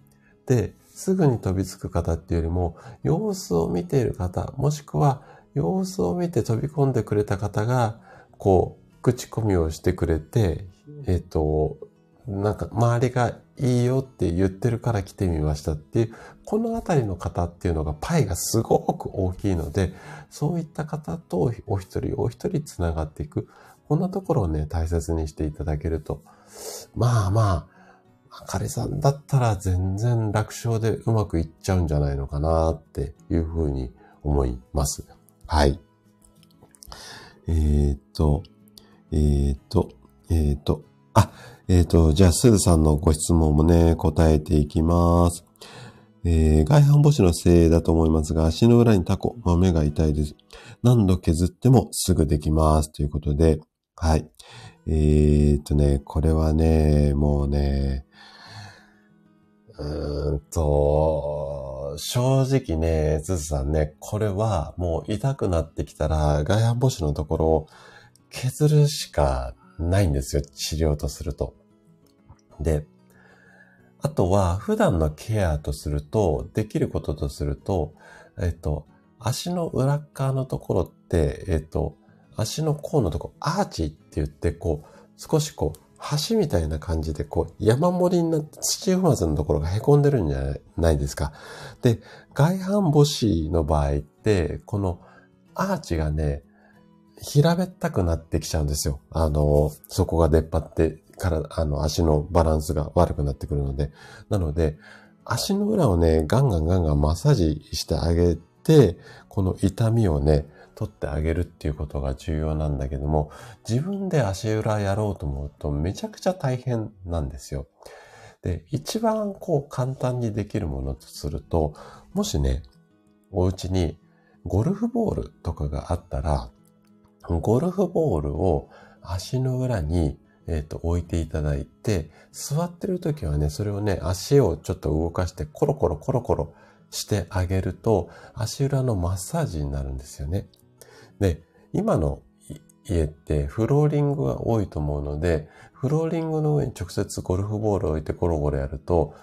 で、すぐに飛びつく方っていうよりも、様子を見ている方、もしくは様子を見て飛び込んでくれた方が、こう、口コミをしてくれて、えっ、ー、と、なんか周りがいいよって言ってるから来てみましたっていう、このあたりの方っていうのがパイがすごく大きいので、そういった方とお一人お一人つながっていく。こんなところをね、大切にしていただけると。まあまあ、あかりさんだったら全然楽勝でうまくいっちゃうんじゃないのかなっていうふうに思います。はい。えー、っと、えっ、ー、と、えっ、ー、と、あ、えっ、ー、と、じゃあ、すずさんのご質問もね、答えていきます。えー、外反母趾のせいだと思いますが、足の裏にタコ、豆が痛いです。何度削ってもすぐできます。ということで、はい。えー、っとね、これはね、もうね、うーんと、正直ね、ずずさんね、これはもう痛くなってきたら、外反母趾のところを削るしかないんですよ、治療とすると。で、あとは普段のケアとすると、できることとすると、えっと、足の裏側のところって、えっと、足の甲のとこ、アーチって言って、こう、少しこう、橋みたいな感じで、こう、山盛りになって土踏まずのところが凹んでるんじゃないですか。で、外反母趾の場合って、このアーチがね、平べったくなってきちゃうんですよ。あの、そこが出っ張ってから、あの、足のバランスが悪くなってくるので。なので、足の裏をね、ガンガンガンガンマッサージしてあげて、この痛みをね、取ってあげるっていうことが重要なんだけども、自分で足裏やろうと思うとめちゃくちゃ大変なんですよ。で、一番こう簡単にできるものとすると、もしね、お家にゴルフボールとかがあったら、ゴルフボールを足の裏に、えっ、ー、と、置いていただいて、座ってる時はね、それをね、足をちょっと動かして、コロコロコロコロしてあげると、足裏のマッサージになるんですよね。で、今の家ってフローリングが多いと思うので、フローリングの上に直接ゴルフボールを置いてゴロゴロやると、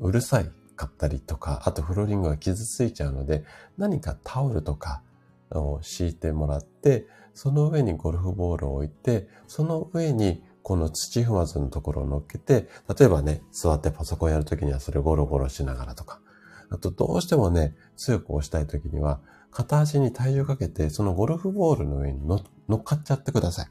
うるさいかったりとか、あとフローリングが傷ついちゃうので、何かタオルとかを敷いてもらって、その上にゴルフボールを置いて、その上にこの土踏まずのところを乗っけて、例えばね、座ってパソコンやるときにはそれゴロゴロしながらとか、あとどうしてもね、強く押したいときには、片足に体重かけて、そのゴルフボールの上に乗っかっちゃってください。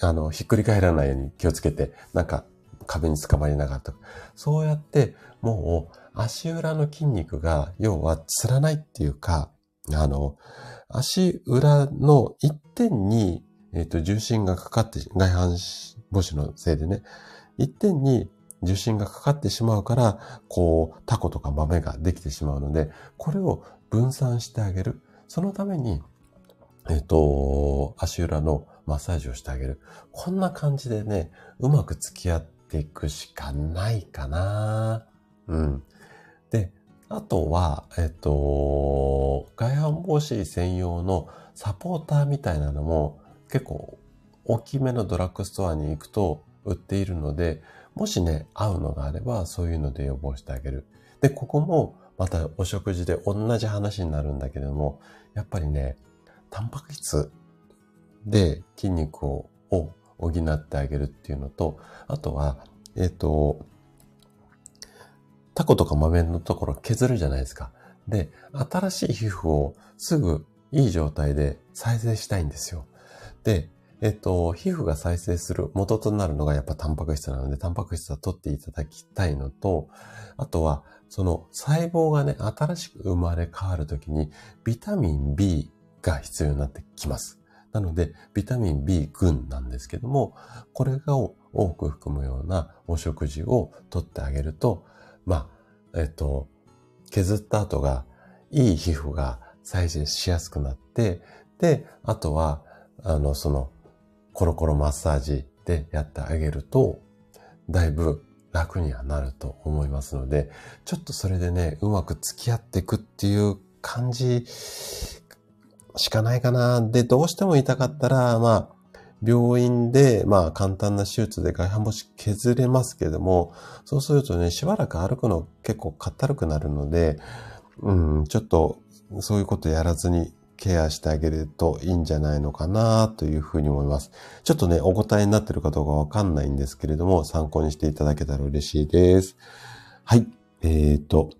あの、ひっくり返らないように気をつけて、なんか壁に捕まりながらとか。そうやって、もう足裏の筋肉が、要はつらないっていうか、あの、足裏の一点に、えっ、ー、と、重心がかかって、外反母趾のせいでね、一点に重心がかかってしまうから、こう、タコとか豆ができてしまうので、これを分散してあげる。そのために、えっ、と、足裏のマッサージをしてあげる。こんな感じでね、うまく付き合っていくしかないかな。うん。で、あとは、えっと、外反防止専用のサポーターみたいなのも結構大きめのドラッグストアに行くと売っているので、もしね、合うのがあればそういうので予防してあげる。で、ここもまたお食事で同じ話になるんだけれども、やっぱりね、タンパク質で筋肉を補ってあげるっていうのと、あとは、えっ、と、タコとか豆のところ削るじゃないですか。で、新しい皮膚をすぐいい状態で再生したいんですよ。で、えっと、皮膚が再生する元となるのがやっぱタンパク質なので、タンパク質は取っていただきたいのと、あとは、その細胞がね、新しく生まれ変わるときに、ビタミン B が必要になってきます。なので、ビタミン B 群なんですけども、これが多く含むようなお食事をとってあげると、まあ、えっと、削った後が、いい皮膚が再生しやすくなって、で、あとは、あの、その、コロコロマッサージでやってあげると、だいぶ楽にはなると思いますので、ちょっとそれでね、うまく付き合っていくっていう感じしかないかな。で、どうしても痛かったら、まあ、病院で、まあ、簡単な手術で外反母趾削れますけども、そうするとね、しばらく歩くの結構かったるくなるので、うん、ちょっと、そういうことやらずにケアしてあげるといいんじゃないのかなというふうに思います。ちょっとね、お答えになってるかどうかわかんないんですけれども、参考にしていただけたら嬉しいです。はい。えーと、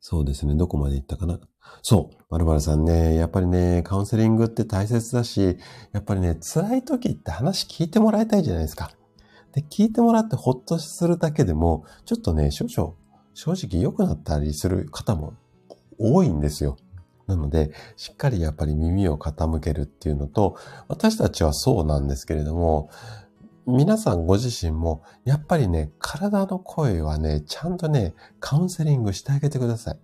そうですね、どこまで行ったかな？そう。まるまるさんね、やっぱりね、カウンセリングって大切だし、やっぱりね、辛い時って話聞いてもらいたいじゃないですか。で、聞いてもらってほっとするだけでも、ちょっとね、少々、正直良くなったりする方も多いんですよ。なので、しっかりやっぱり耳を傾けるっていうのと、私たちはそうなんですけれども、皆さんご自身も、やっぱりね、体の声はね、ちゃんとね、カウンセリングしてあげてください。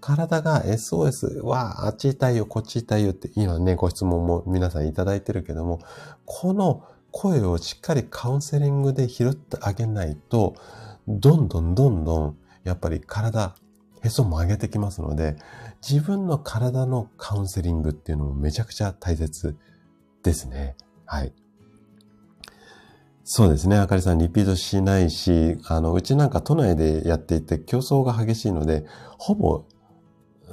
体が SOS は、あっち痛いよ、こっち痛いよって今ね、ご質問も皆さんいただいてるけども、この声をしっかりカウンセリングで拾ってあげないと、どんどんどんどん、やっぱり体、へそも上げてきますので、自分の体のカウンセリングっていうのもめちゃくちゃ大切ですね。はい。そうですね。あかりさん、リピートしないし、あの、うちなんか都内でやっていて競争が激しいので、ほぼ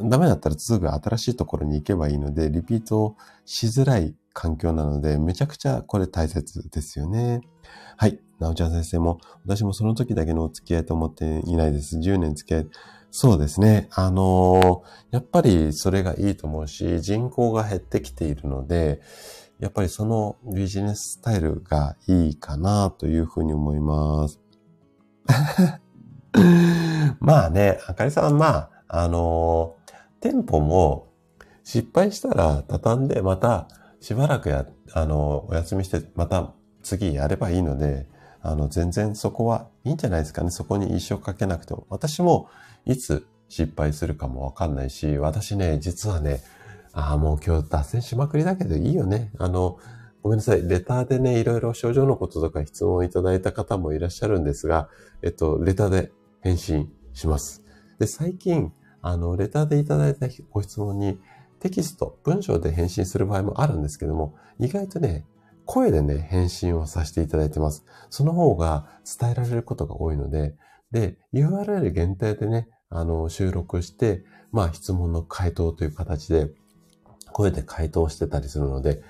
ダメだったらすぐ新しいところに行けばいいので、リピートしづらい環境なので、めちゃくちゃこれ大切ですよね。はい。なおちゃん先生も、私もその時だけのお付き合いと思っていないです。10年付き合い。そうですね。あのー、やっぱりそれがいいと思うし、人口が減ってきているので、やっぱりそのビジネススタイルがいいかなというふうに思います。まあね、あかりさん、まあ、あのー、店舗も失敗したら畳んでまたしばらくや、あのー、お休みしてまた次やればいいので、あの、全然そこはいいんじゃないですかね。そこに一生かけなくても。私もいつ失敗するかもわかんないし、私ね、実はね、ああ、もう今日脱線しまくりだけどいいよね。あの、ごめんなさい。レターでね、いろいろ症状のこととか質問をいただいた方もいらっしゃるんですが、えっと、レターで返信します。で、最近、あの、レターでいただいたご質問にテキスト、文章で返信する場合もあるんですけども、意外とね、声でね、返信をさせていただいてます。その方が伝えられることが多いので、で、URL 限定でね、あの、収録して、まあ、質問の回答という形で、声で回答してたりするので、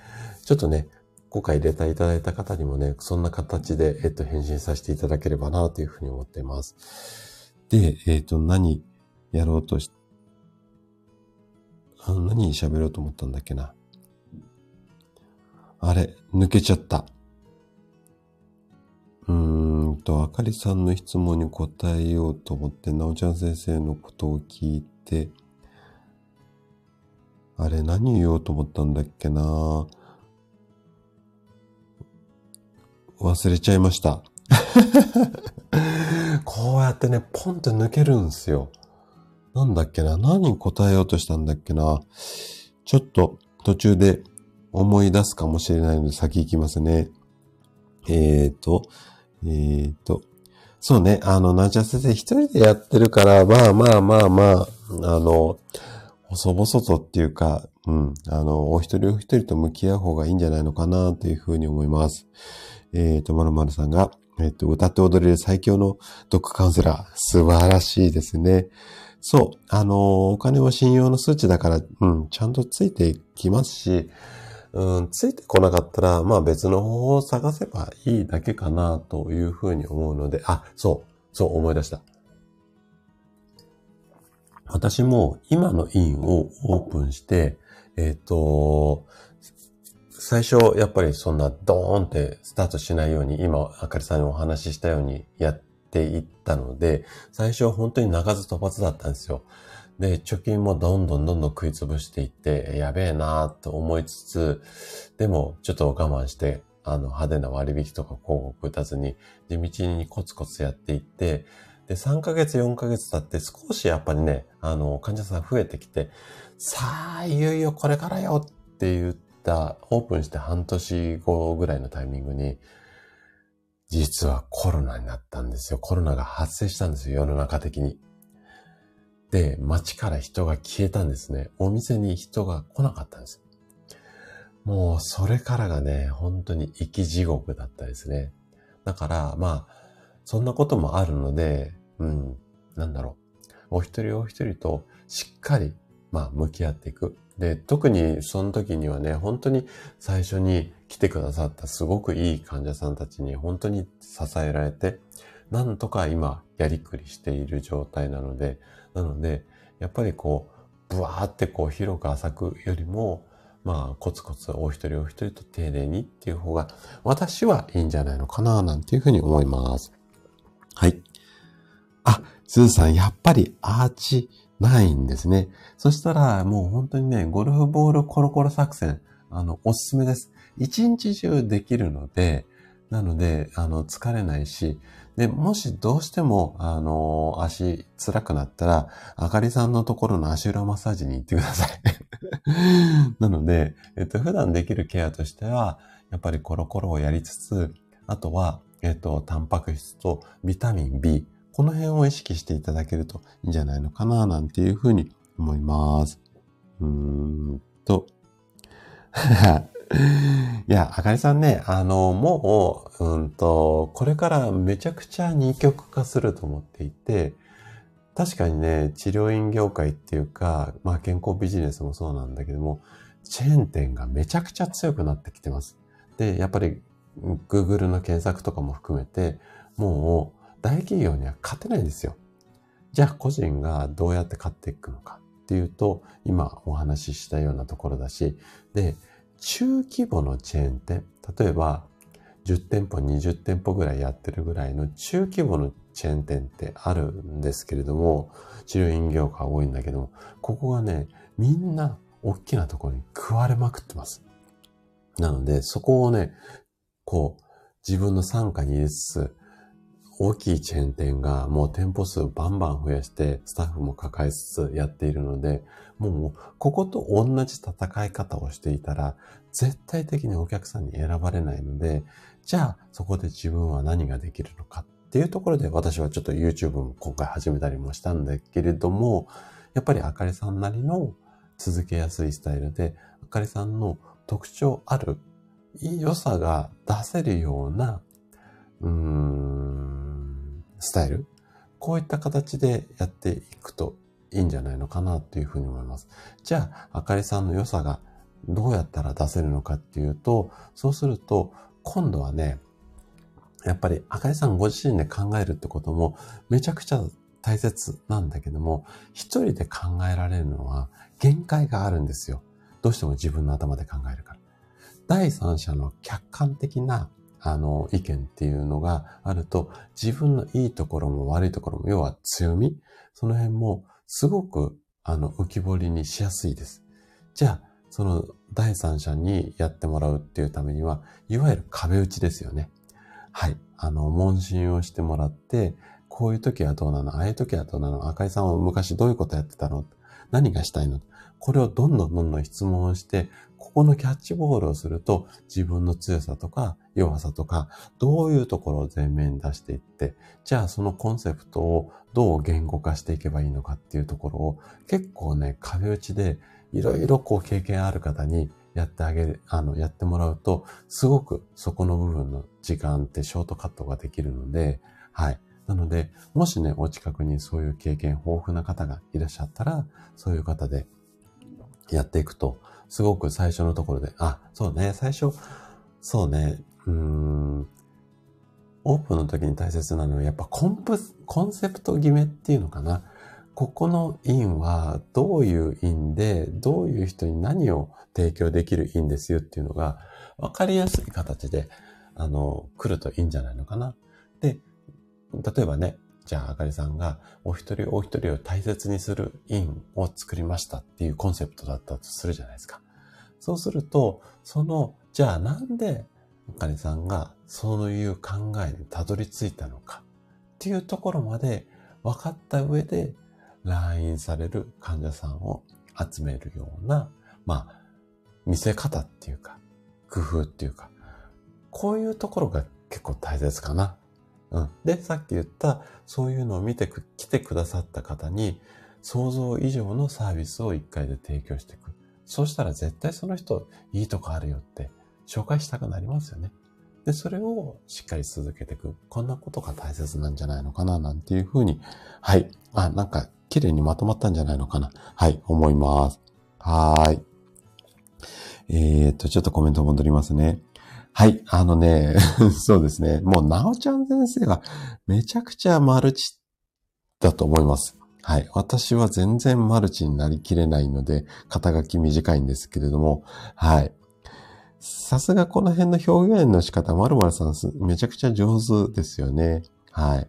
ちょっとね、今回レターいただいた方にもね、そんな形で、えっと、返信させていただければな、というふうに思っています。で、えっと、何やろうとし、あ何喋ろうと思ったんだっけな。あれ、抜けちゃった。うーんと、あかりさんの質問に答えようと思って、なおちゃん先生のことを聞いて、あれ、何言おうと思ったんだっけな忘れちゃいました。こうやってね、ポンって抜けるんですよ。なんだっけな何答えようとしたんだっけなちょっと途中で思い出すかもしれないので先行きますね。えーと、えーと、そうね、あの、なんちゃ先生一人でやってるから、まあまあまあまあ、あの、細々とっていうか、うん、あの、お一人お一人と向き合う方がいいんじゃないのかなというふうに思います。えーと、まるまるさんが、えっ、ー、と、歌って踊れる最強のドッグカウンセラー。素晴らしいですね。そう、あの、お金は信用の数値だから、うん、ちゃんとついてきますし、うん、ついてこなかったら、まあ別の方法を探せばいいだけかなというふうに思うので、あ、そう、そう思い出した。私も今の院をオープンして、えっ、ー、と、最初、やっぱりそんなドーンってスタートしないように、今、あかりさんにお話ししたようにやっていったので、最初は本当に鳴かず飛ばずだったんですよ。で、貯金もどんどんどんどん食いつぶしていって、やべえなーと思いつつ、でもちょっと我慢して、あの派手な割引とか広告打たずに、地道にコツコツやっていって、で、3ヶ月、4ヶ月経って少しやっぱりね、あの、患者さん増えてきて、さあ、いよいよこれからよって言った、オープンして半年後ぐらいのタイミングに、実はコロナになったんですよ。コロナが発生したんですよ、世の中的に。で、街から人が消えたんですね。お店に人が来なかったんです。もう、それからがね、本当に生き地獄だったですね。だから、まあ、そんなこともあるので、うん、なんだろう。お一人お一人としっかり、まあ、向き合っていく。で、特にその時にはね、本当に最初に来てくださったすごくいい患者さんたちに本当に支えられて、なんとか今やりくりしている状態なので、なので、やっぱりこう、ブワーってこう広く浅くよりも、まあ、コツコツお一人お一人と丁寧にっていう方が、私はいいんじゃないのかな、なんていうふうに思います。はい。あ、スーさん、やっぱりアーチないんですね。そしたら、もう本当にね、ゴルフボールコロコロ作戦、あの、おすすめです。一日中できるので、なので、あの、疲れないし、で、もしどうしても、あの、足辛くなったら、あかりさんのところの足裏マッサージに行ってください。なので、えっと、普段できるケアとしては、やっぱりコロコロをやりつつ、あとは、えっと、タンパク質とビタミン B、この辺を意識していただけるといいんじゃないのかな、なんていうふうに思います。うーんと。いや、あかりさんね、あの、もう、うんと、これからめちゃくちゃ二極化すると思っていて、確かにね、治療院業界っていうか、まあ健康ビジネスもそうなんだけども、チェーン店がめちゃくちゃ強くなってきてます。で、やっぱり Google の検索とかも含めて、もう大企業には勝てないんですよ。じゃあ個人がどうやって勝っていくのかっていうと、今お話ししたようなところだし、で、中規模のチェーン店、例えば10店舗、20店舗ぐらいやってるぐらいの中規模のチェーン店ってあるんですけれども、治療院業界多いんだけども、ここがね、みんな大きなところに食われまくってます。なので、そこをね、こう、自分の参加に入れつつ、大きいチェーン店がもう店舗数バンバン増やしてスタッフも抱えつつやっているので、もうここと同じ戦い方をしていたら絶対的にお客さんに選ばれないので、じゃあそこで自分は何ができるのかっていうところで私はちょっと YouTube も今回始めたりもしたんだけれども、やっぱりあかりさんなりの続けやすいスタイルで、あかりさんの特徴ある良さが出せるような、うん、スタイル、こういった形でやっていくといいんじゃないのかなというふうに思います。じゃあ、あかりさんの良さがどうやったら出せるのかっていうと、そうすると、今度はね、やっぱりあかりさんご自身で考えるってこともめちゃくちゃ大切なんだけども、一人で考えられるのは限界があるんですよ。どうしても自分の頭で考えるから。第三者の客観的なあの、意見っていうのがあると、自分のいいところも悪いところも、要は強みその辺も、すごく、あの、浮き彫りにしやすいです。じゃあ、その第三者にやってもらうっていうためには、いわゆる壁打ちですよね。はい。あの、問診をしてもらって、こういう時はどうなのああいう時はどうなの赤井さんは昔どういうことやってたの何がしたいのこれをどんどんどんどん質問をして、ここのキャッチボールをすると自分の強さとか弱さとか、どういうところを前面に出していって、じゃあそのコンセプトをどう言語化していけばいいのかっていうところを結構ね、壁打ちでいろいろこう経験ある方にやってあげる、あの、やってもらうと、すごくそこの部分の時間ってショートカットができるので、はい。なので、もしね、お近くにそういう経験豊富な方がいらっしゃったら、そういう方でやっていくと、すごく最初のところで、あ、そうね、最初、そうね、うーん、オープンの時に大切なのは、やっぱコンプ、コンセプト決めっていうのかな。ここの院はどういう院で、どういう人に何を提供できる院ですよっていうのが、わかりやすい形で、あの、来るといいんじゃないのかな。で、例えばね、じゃあ、あかりさんが、お一人お一人を大切にする院を作りましたっていうコンセプトだったとするじゃないですか。そうすると、その、じゃあなんで、あかりさんがそういう考えにたどり着いたのかっていうところまで分かった上で、来院される患者さんを集めるような、まあ、見せ方っていうか、工夫っていうか、こういうところが結構大切かな。うん。で、さっき言った、そういうのを見てく、来てくださった方に、想像以上のサービスを一回で提供していく。そうしたら絶対その人、いいとこあるよって紹介したくなりますよね。で、それをしっかり続けていく。こんなことが大切なんじゃないのかな、なんていうふうに、はい。あ、なんか、綺麗にまとまったんじゃないのかな。はい、思います。はーい。えー、っと、ちょっとコメント戻りますね。はい、あのね、そうですね。もう、なおちゃん先生はめちゃくちゃマルチだと思います。はい。私は全然マルチになりきれないので、肩書き短いんですけれども、はい。さすがこの辺の表現の仕方、まるまるさんめちゃくちゃ上手ですよね。はい。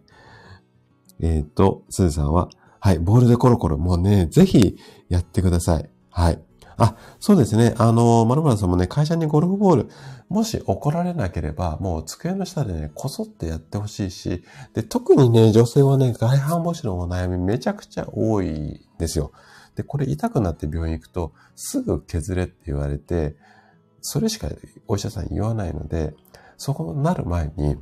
えっ、ー、と、すずさんは、はい、ボールでコロコロ、もうね、ぜひやってください。はい。あ、そうですね。あの、まるまるさんもね、会社にゴルフボール、もし怒られなければ、もう机の下でね、こそってやってほしいし、で、特にね、女性はね、外反母趾のお悩みめちゃくちゃ多いんですよ。で、これ痛くなって病院行くと、すぐ削れって言われて、それしかお医者さん言わないので、そこになる前に、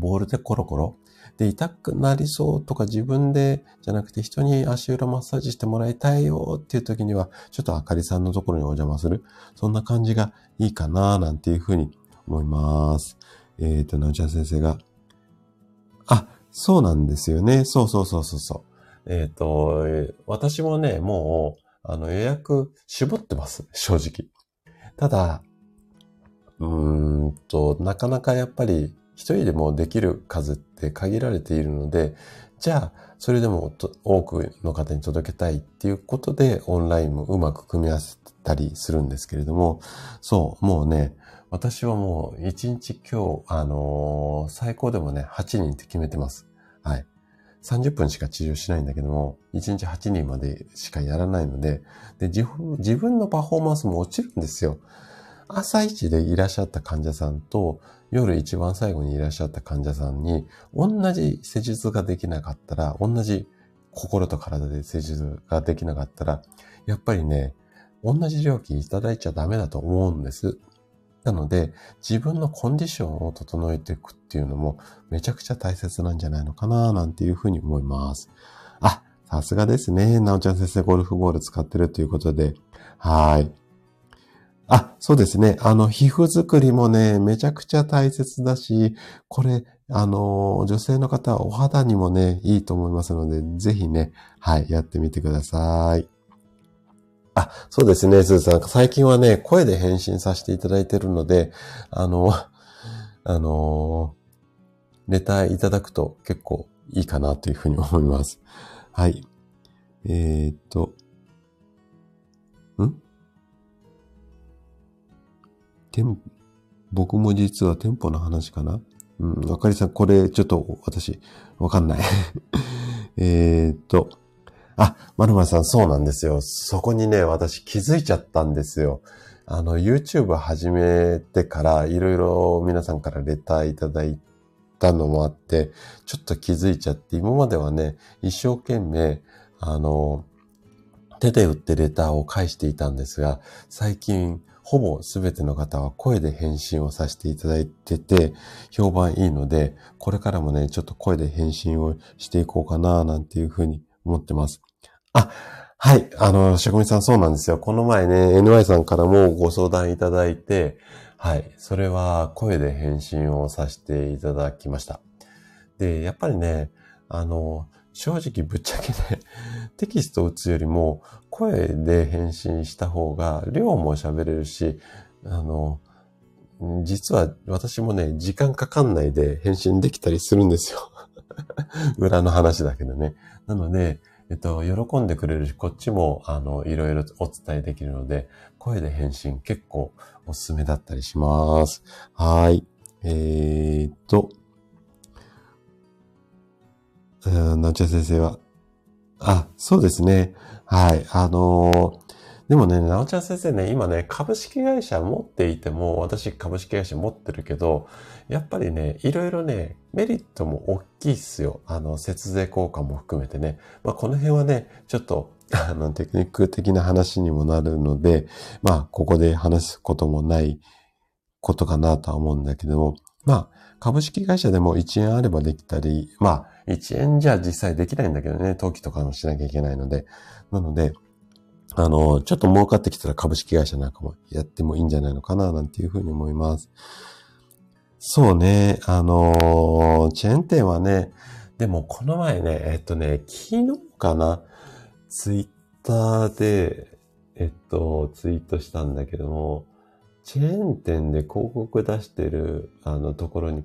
ボールでコロコロ、で、痛くなりそうとか自分でじゃなくて人に足裏マッサージしてもらいたいよっていう時には、ちょっとあかりさんのところにお邪魔する。そんな感じがいいかななんていうふうに思います。えっ、ー、と、なおちゃん先生が。あ、そうなんですよね。そうそうそうそうそう。えっ、ー、と、私もね、もう、あの予約絞ってます。正直。ただ、うーんと、なかなかやっぱり一人でもできる数って限られているので、じゃあ、それでも多くの方に届けたいっていうことで、オンラインもうまく組み合わせたりするんですけれども、そう、もうね、私はもう一日今日、あのー、最高でもね、8人って決めてます。はい。30分しか治療しないんだけども、1日8人までしかやらないので、で自分自分のパフォーマンスも落ちるんですよ。朝一でいらっしゃった患者さんと、夜一番最後にいらっしゃった患者さんに、同じ施術ができなかったら、同じ心と体で施術ができなかったら、やっぱりね、同じ料金いただいちゃダメだと思うんです。なので、自分のコンディションを整えていくっていうのもめちゃくちゃ大切なんじゃないのかななんていうふうに思います。あ、さすがですね。なおちゃん先生ゴルフボール使ってるということで。はい。あ、そうですね。あの、皮膚作りもね、めちゃくちゃ大切だし、これ、あの、女性の方はお肌にもね、いいと思いますので、ぜひね、はい、やってみてください。あ、そうですね、すずさん。最近はね、声で返信させていただいてるので、あの、あの、レタいただくと結構いいかなというふうに思います。はい。えー、っと、僕も実は店舗の話かな？うん、あかりさん、これ、ちょっと、私、わかんない えっと、あ、まるまるさん、そうなんですよ。そこにね、私気づいちゃったんですよ。あの、YouTube 始めてから、いろいろ皆さんからレターいただいたのもあって、ちょっと気づいちゃって、今まではね、一生懸命、あの、手で打ってレターを返していたんですが、最近、ほぼ全ての方は声で返信をさせていただいてて、評判いいので、これからもね、ちょっと声で返信をしていこうかな、なんていうふうに思ってます。あ、はい。あの、職人さんそうなんですよ。この前ね、NY さんからもご相談いただいて、はい。それは声で返信をさせていただきました。で、やっぱりね、あの、正直ぶっちゃけね、テキストを打つよりも声で返信した方が量も喋れるし、あの、実は私もね、時間かかんないで返信できたりするんですよ。裏の話だけどね。なので、えっと、喜んでくれるし、こっちも、あの、いろいろお伝えできるので、声で返信結構おすすめだったりします。はい。えー、っと、なちゃ先生は、あ、そうですね。はい。あのー、でもね、なおちゃん先生ね、今ね、株式会社持っていても、私株式会社持ってるけど、やっぱりね、いろいろね、メリットも大きいっすよ。あの、節税効果も含めてね。まあ、この辺はね、ちょっと、あの、テクニック的な話にもなるので、まあ、ここで話すこともないことかなとは思うんだけども、まあ、株式会社でも1円あればできたり、まあ、1円じゃ実際できないんだけどね、登記とかもしなきゃいけないので。なので、あの、ちょっと儲かってきたら株式会社なんかもやってもいいんじゃないのかな、なんていうふうに思います。そうね、あの、チェーン店はね、でもこの前ね、えっとね、昨日かな、ツイッターで、えっと、ツイートしたんだけども、チェーン店で広告出してる、あの、ところに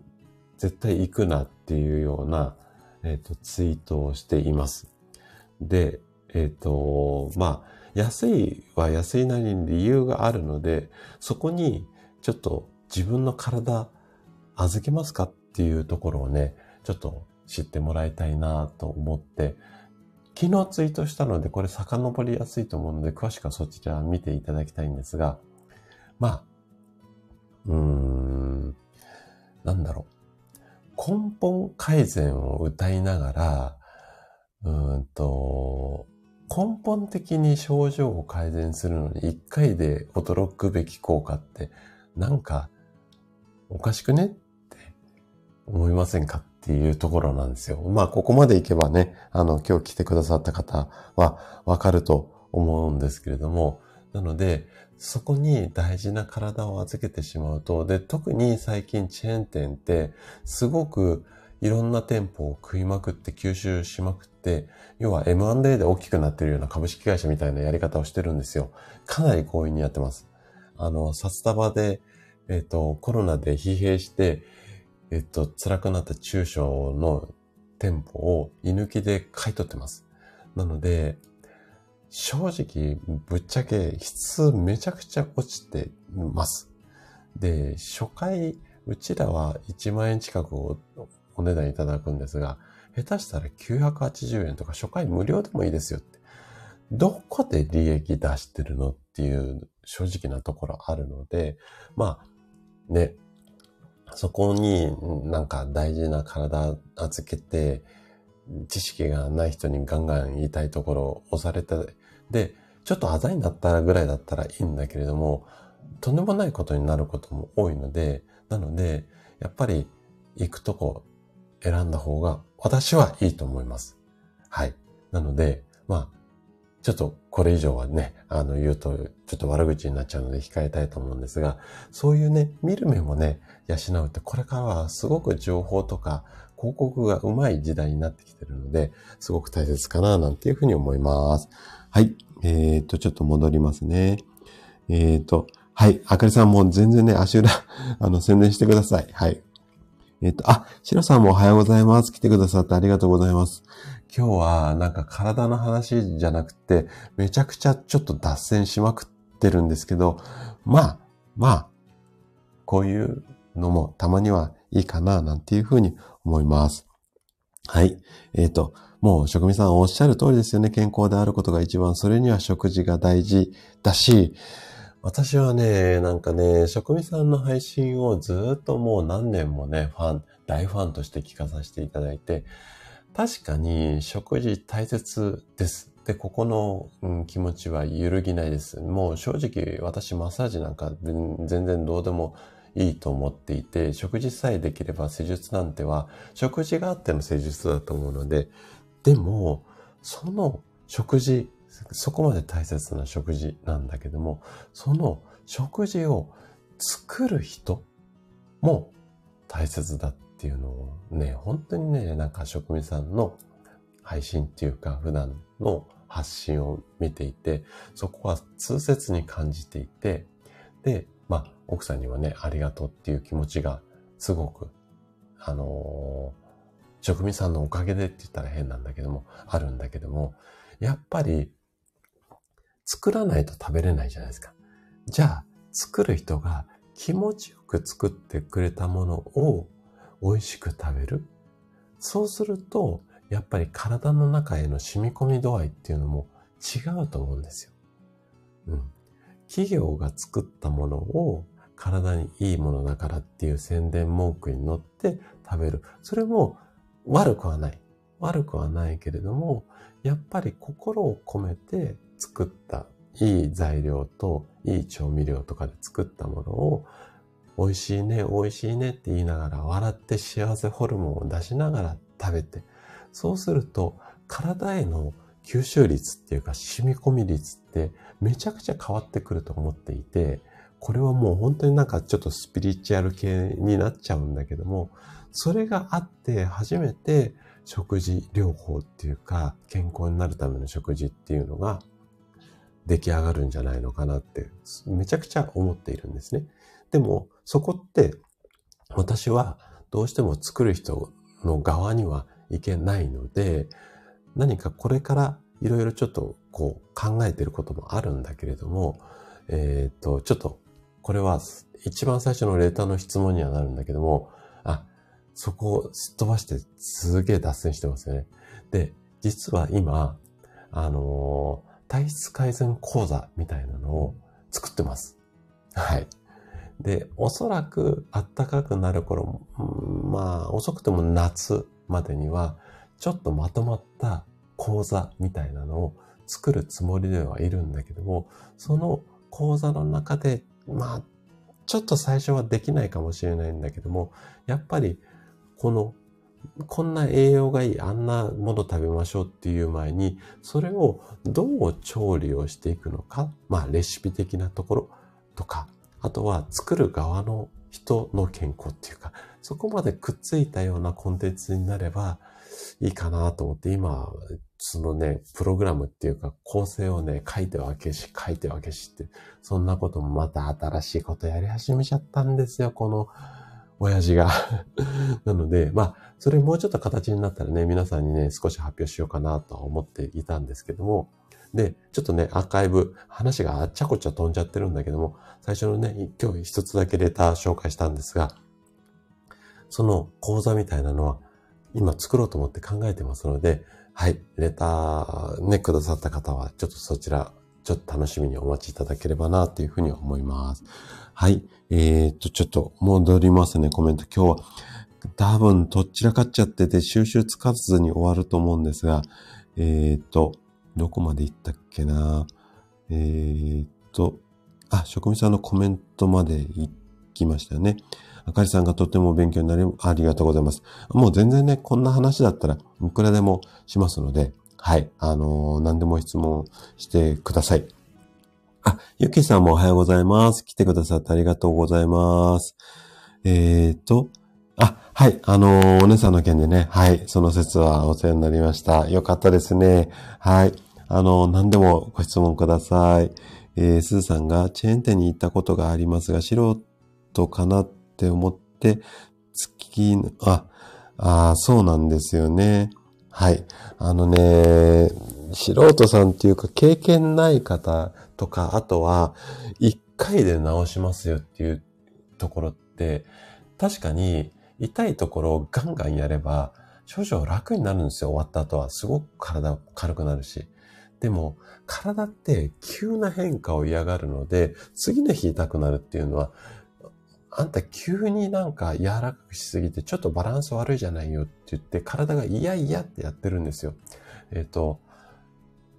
絶対行くなっていうような、えっと、ツイートをしています。で、えっと、まあ、安いは安いなりに理由があるので、そこにちょっと自分の体預けますかっていうところをね、ちょっと知ってもらいたいなと思って、昨日ツイートしたので、これ遡りやすいと思うので、詳しくはそちら見ていただきたいんですが、まあ、うーん、なんだろう。根本改善を歌いながら、うんと、根本的に症状を改善するのに一回で驚くべき効果って、なんか、おかしくねって思いませんかっていうところなんですよ。まあ、ここまでいけばね、あの、今日来てくださった方はわかると思うんですけれども、なので、そこに大事な体を預けてしまうと、で、特に最近チェーン店って、すごくいろんな店舗を食いまくって吸収しまくって、要は M&A で大きくなってるような株式会社みたいなやり方をしてるんですよ。かなり強引にやってます。あの、札束で、えっ、ー、と、コロナで疲弊して、えっ、ー、と、辛くなった中小の店舗を居抜きで買い取ってます。なので、正直、ぶっちゃけ質めちゃくちゃ落ちてます。で、初回、うちらは1万円近くをお値段いただくんですが、下手したら980円とか初回無料でもいいですよって。どこで利益出してるのっていう正直なところあるので、まあ、ね、そこになんか大事な体預けて、知識がない人にガンガン言いたいところを押されて、で、ちょっとあざになったぐらいだったらいいんだけれども、とんでもないことになることも多いので、なので、やっぱり行くとこ選んだ方が私はいいと思います。はい。なので、まあ、ちょっとこれ以上はね、あの言うとちょっと悪口になっちゃうので控えたいと思うんですが、そういうね、見る目もね、養うってこれからはすごく情報とか広告がうまい時代になってきてるので、すごく大切かななんていうふうに思います。はい。えー、っと、ちょっと戻りますね。えー、っと、はい。あかりさんも全然ね、足裏、あの、宣伝してください。はい。えっ、と、あ、シロさんもおはようございます。来てくださってありがとうございます。今日はなんか体の話じゃなくて、めちゃくちゃちょっと脱線しまくってるんですけど、まあ、まあ、こういうのもたまにはいいかな、なんていうふうに思います。はい。えっ、と、もう職味さんおっしゃる通りですよね。健康であることが一番、それには食事が大事だし、私はね、なんかね、職味さんの配信をずっともう何年もね、ファン、大ファンとして聞かさせていただいて、確かに食事大切です。で、ここの、うん、気持ちは揺るぎないです。もう正直私マッサージなんか全然どうでもいいと思っていて、食事さえできれば施術なんては、食事があっての施術だと思うので、でも、その食事そこまで大切な食事なんだけども、その食事を作る人も大切だっていうのをね、本当にね、なんか職人さんの配信っていうか、普段の発信を見ていて、そこは痛切に感じていて、で、まあ、奥さんにはね、ありがとうっていう気持ちがすごく、あの、職人さんのおかげでって言ったら変なんだけども、あるんだけども、やっぱり、作らないと食べれないじゃないですか。じゃあ、作る人が気持ちよく作ってくれたものを美味しく食べる。そうすると、やっぱり体の中への染み込み度合いっていうのも違うと思うんですよ。うん。企業が作ったものを体にいいものだからっていう宣伝文句に乗って食べる。それも悪くはない。悪くはないけれども、やっぱり心を込めて作ったいい材料といい調味料とかで作ったものを美味しいね、美味しいねって言いながら笑って幸せホルモンを出しながら食べて、そうすると体への吸収率っていうか染み込み率ってめちゃくちゃ変わってくると思っていて、これはもう本当になんかちょっとスピリチュアル系になっちゃうんだけども、それがあって初めて食事療法っていうか健康になるための食事っていうのが出来上がるんじゃないのかなってめちゃくちゃ思っているんですね。でもそこって私はどうしても作る人の側には行けないので何かこれからいろいろちょっとこう考えてることもあるんだけれども、えっ、ー、と、ちょっとこれは一番最初のレターの質問にはなるんだけども、そこをすっ飛ばしてすげえ脱線してますよね。で、実は今、あのー、体質改善講座みたいなのを作ってます。はい。で、おそらく暖かくなる頃、まあ、遅くても夏までには、ちょっとまとまった講座みたいなのを作るつもりではいるんだけども、その講座の中で、まあ、ちょっと最初はできないかもしれないんだけども、やっぱり、この、こんな栄養がいい、あんなもの食べましょうっていう前に、それをどう調理をしていくのか、まあ、レシピ的なところとか、あとは作る側の人の健康っていうか、そこまでくっついたようなコンテンツになればいいかなと思って、今、そのね、プログラムっていうか構成をね、書いては消し、書いては消しって、そんなこともまた新しいことやり始めちゃったんですよ、この親父が。なので、まあ、それもうちょっと形になったらね、皆さんにね、少し発表しようかなとは思っていたんですけども、で、ちょっとね、アーカイブ、話があっちゃこっちゃ飛んじゃってるんだけども、最初のね、今日一つだけレター紹介したんですが、その講座みたいなのは、今作ろうと思って考えてますので、はい、レターね、くださった方は、ちょっとそちら、ちょっと楽しみにお待ちいただければな、というふうに思います。はい、えー、っと、ちょっと戻りますね、コメント。今日は、多分、どちらかっちゃってて、収集つかずに終わると思うんですが、えー、っと、どこまで行ったっけな？えー、っと、あ、職人さんのコメントまで行きましたね。あかりさんがとても勉強になり、ありがとうございます。もう全然ね、こんな話だったら、いくらでもしますので、はい、あのー、何でも質問してください。あ、ゆきさんもおはようございます。来てくださってありがとうございます。えーと、あ、はい、あのー、お姉さんの件でね、はい、その説はお世話になりました。よかったですね。はい、あのー、何でもご質問ください。えー、すずさんがチェーン店に行ったことがありますが、素人かなって思って、月、あ、あそうなんですよね。はい。あのね、素人さんっていうか経験ない方とか、あとは一回で治しますよっていうところって、確かに痛いところをガンガンやれば、少々楽になるんですよ。終わった後は。すごく体軽くなるし。でも、体って急な変化を嫌がるので、次の日痛くなるっていうのは、あんた急になんか柔らかくしすぎてちょっとバランス悪いじゃないよって言って体が嫌々ってやってるんですよ。えっ、ー、と、